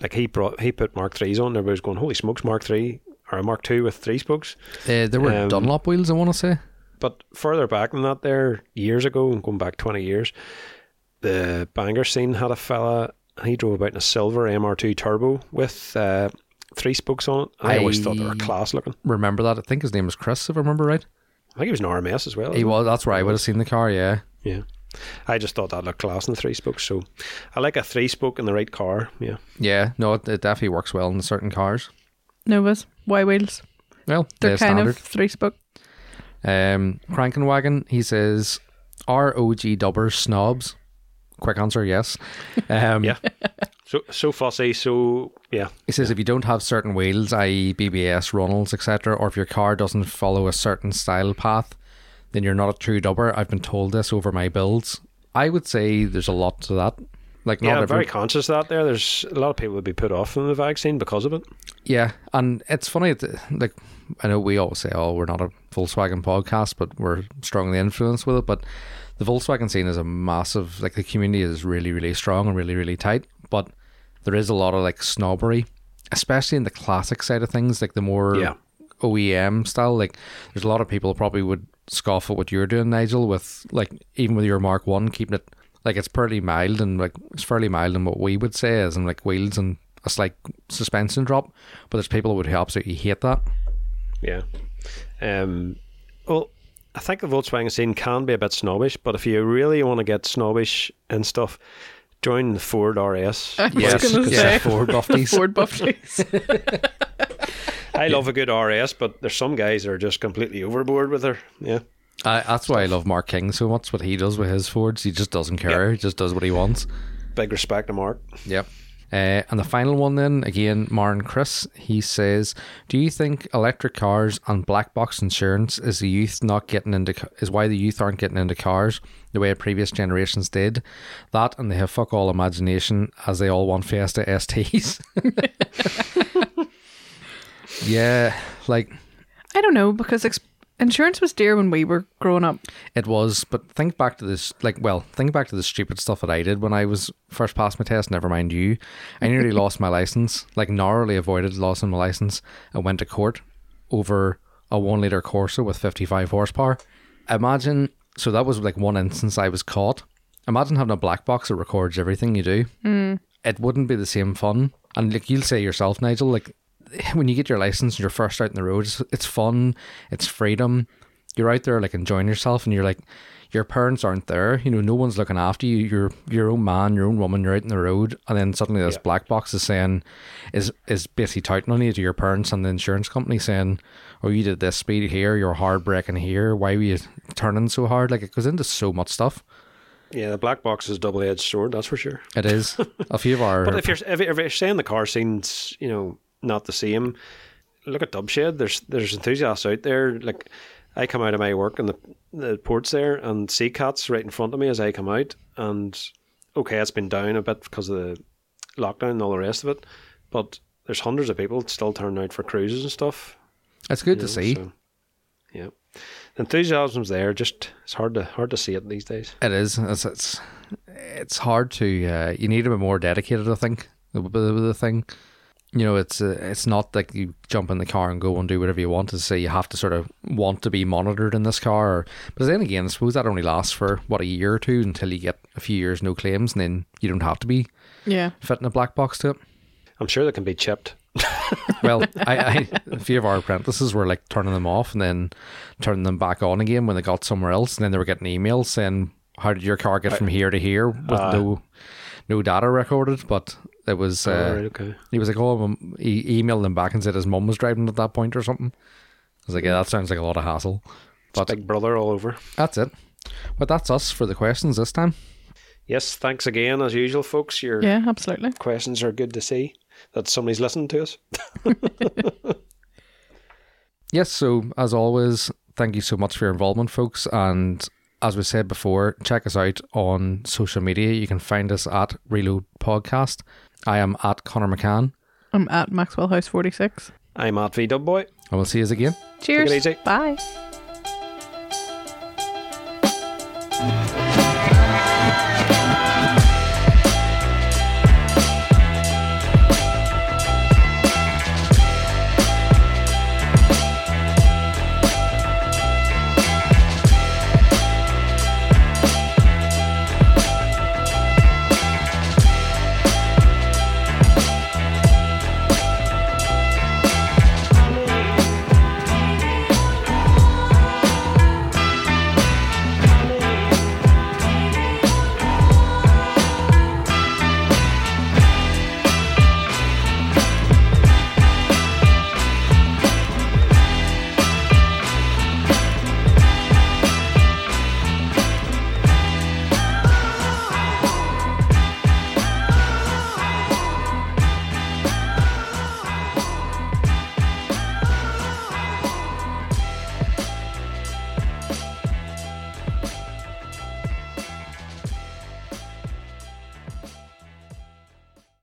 like he brought he put Mark threes on. Everybody was going, "Holy smokes, Mark three or a Mark two with three spokes." Uh, there were Um, Dunlop wheels, I want to say. But further back than that, there years ago, and going back twenty years, the banger scene had a fella. He drove about in a silver MR2 turbo with uh, three spokes on it. I, always thought they were class looking. Remember that? I think his name was Chris, if I remember right. I think he was an RMS as well. He was. That's where I would have seen the car. Yeah. Yeah. I just thought that looked class in the three spokes. So I like a three spoke in the right car. Yeah. Yeah. No, it, it definitely works well in certain cars. Novas, Y wheels. Well, They're they're kind standard. of three spoke. Um, Crankenwagon, he says, are OG dubbers snobs? Quick answer, yes. *laughs* Um, Yeah. So so fussy. So yeah. He says if you don't have certain wheels, i.e., BBS, Ronals, etc., or if your car doesn't follow a certain style path, then you're not a true dubber. I've been told this over my builds. I would say there's a lot to that. Like not yeah, I'm every, very conscious of that there. There's a lot of people would be put off from the vaccine because of it. Yeah, and it's funny. Like I know we always say, "Oh, we're not a Volkswagen podcast," but we're strongly influenced with it. But the Volkswagen scene is a massive. Like the community is really, really strong and really, really tight. But there is a lot of like snobbery, especially in the classic side of things, like the more Yeah. OEM style. Like there's a lot of people probably would scoff at what you're doing, Nigel, with like even with your Mark One, keeping it like it's pretty mild and like it's fairly mild in what we would say as in like wheels and a slight suspension drop. But there's people who would absolutely hate that. Yeah. Um. Well, I think the Volkswagen scene can be a bit snobbish, but if you really want to get snobbish and stuff, join the Ford RS. *laughs* I was Yes, going to yeah, say Ford *laughs* buffeties. Ford buffeties. *laughs* I love a good RS, but there's some guys that are just completely overboard with her. Yeah. I, that's why I love Mark King so much. What he does with his Fords, he just doesn't care. He just does what he wants. Big respect to Mark. Yep. Uh, and the final one, then again, Marn Chris, he says, "Do you think electric cars and black box insurance is the youth not getting into is why the youth aren't getting into cars the way previous generations did? That and they have fuck all imagination as they all want Fiesta STs." *laughs* *laughs* yeah, like I don't know because ex- insurance was dear when we were growing up. It was, but think back to this, like, well, think back to the stupid stuff that I did when I was first passed my test. Never mind you, I nearly *laughs* lost my license. Like, narrowly avoided losing my license. I went to court over a one liter Corsa with fifty five horsepower. Imagine, so that was like one instance I was caught. Imagine having a black box that records everything you do. Hmm. It wouldn't be the same fun. And like you'll say yourself, Nigel, like *sighs* when you get your license and you're first out in the road, it's, it's fun, it's freedom. You're out there like enjoying yourself, and you're like, your parents aren't there. You know, no one's looking after you. You're your own man, your own woman. You're out in the road, and then suddenly this Yeah. black box is saying, is is basically touting on you to your parents and the insurance company saying, "Oh, you did this speed here. You're hard braking here. Why were you turning so hard?" Like it goes into so much stuff. Yeah, the black box is a double edged sword, that's for sure. It is a few of our. *laughs* But if you're if, if you're saying the car scene's you know not the same, look at Dubshed. There's there's enthusiasts out there. Like I come out of my work and the the ports there and sea cats right in front of me as I come out. And okay, it's been down a bit because of the lockdown and all the rest of it. But there's hundreds of people still turning out for cruises and stuff. That's good you to know, see. so, yeah, the enthusiasm's there. Just it's hard to hard to see it these days. It is. It's it's, it's hard to. Uh, you need to be more dedicated. I think the, the, the thing. You know, it's uh, it's not like you jump in the car and go and do whatever you want to say. You have to sort of want to be monitored in this car. Or, but then again, I suppose that only lasts for what a year or two until you get a few years no claims, and then you don't have to be Yeah. fitting a black box to it. I'm sure they can be chipped. *laughs* Well, I, I a few of our apprentices were like turning them off and then turning them back on again when they got somewhere else, and then they were getting emails saying, "How did your car get from here to here with Uh, no no data recorded?" But it was uh, oh, right, okay. he was like, "Oh," he emailed them back and said his mum was driving at that point or something. I was like, "Yeah, that sounds like a lot of hassle." It's Big Brother all over. That's it. But that's us for the questions this time. Yes, thanks again as usual, folks. Your Yeah, absolutely. questions are good to see. that somebody's listening to us. *laughs* Yes, so as always, thank you so much for your involvement, folks. And as we said before, check us out on social media. You can find us at Reload Podcast. I am at Connor McCann. I'm at Maxwell House 46. I'm at V Dubboy. And we'll see you again. Cheers. Bye.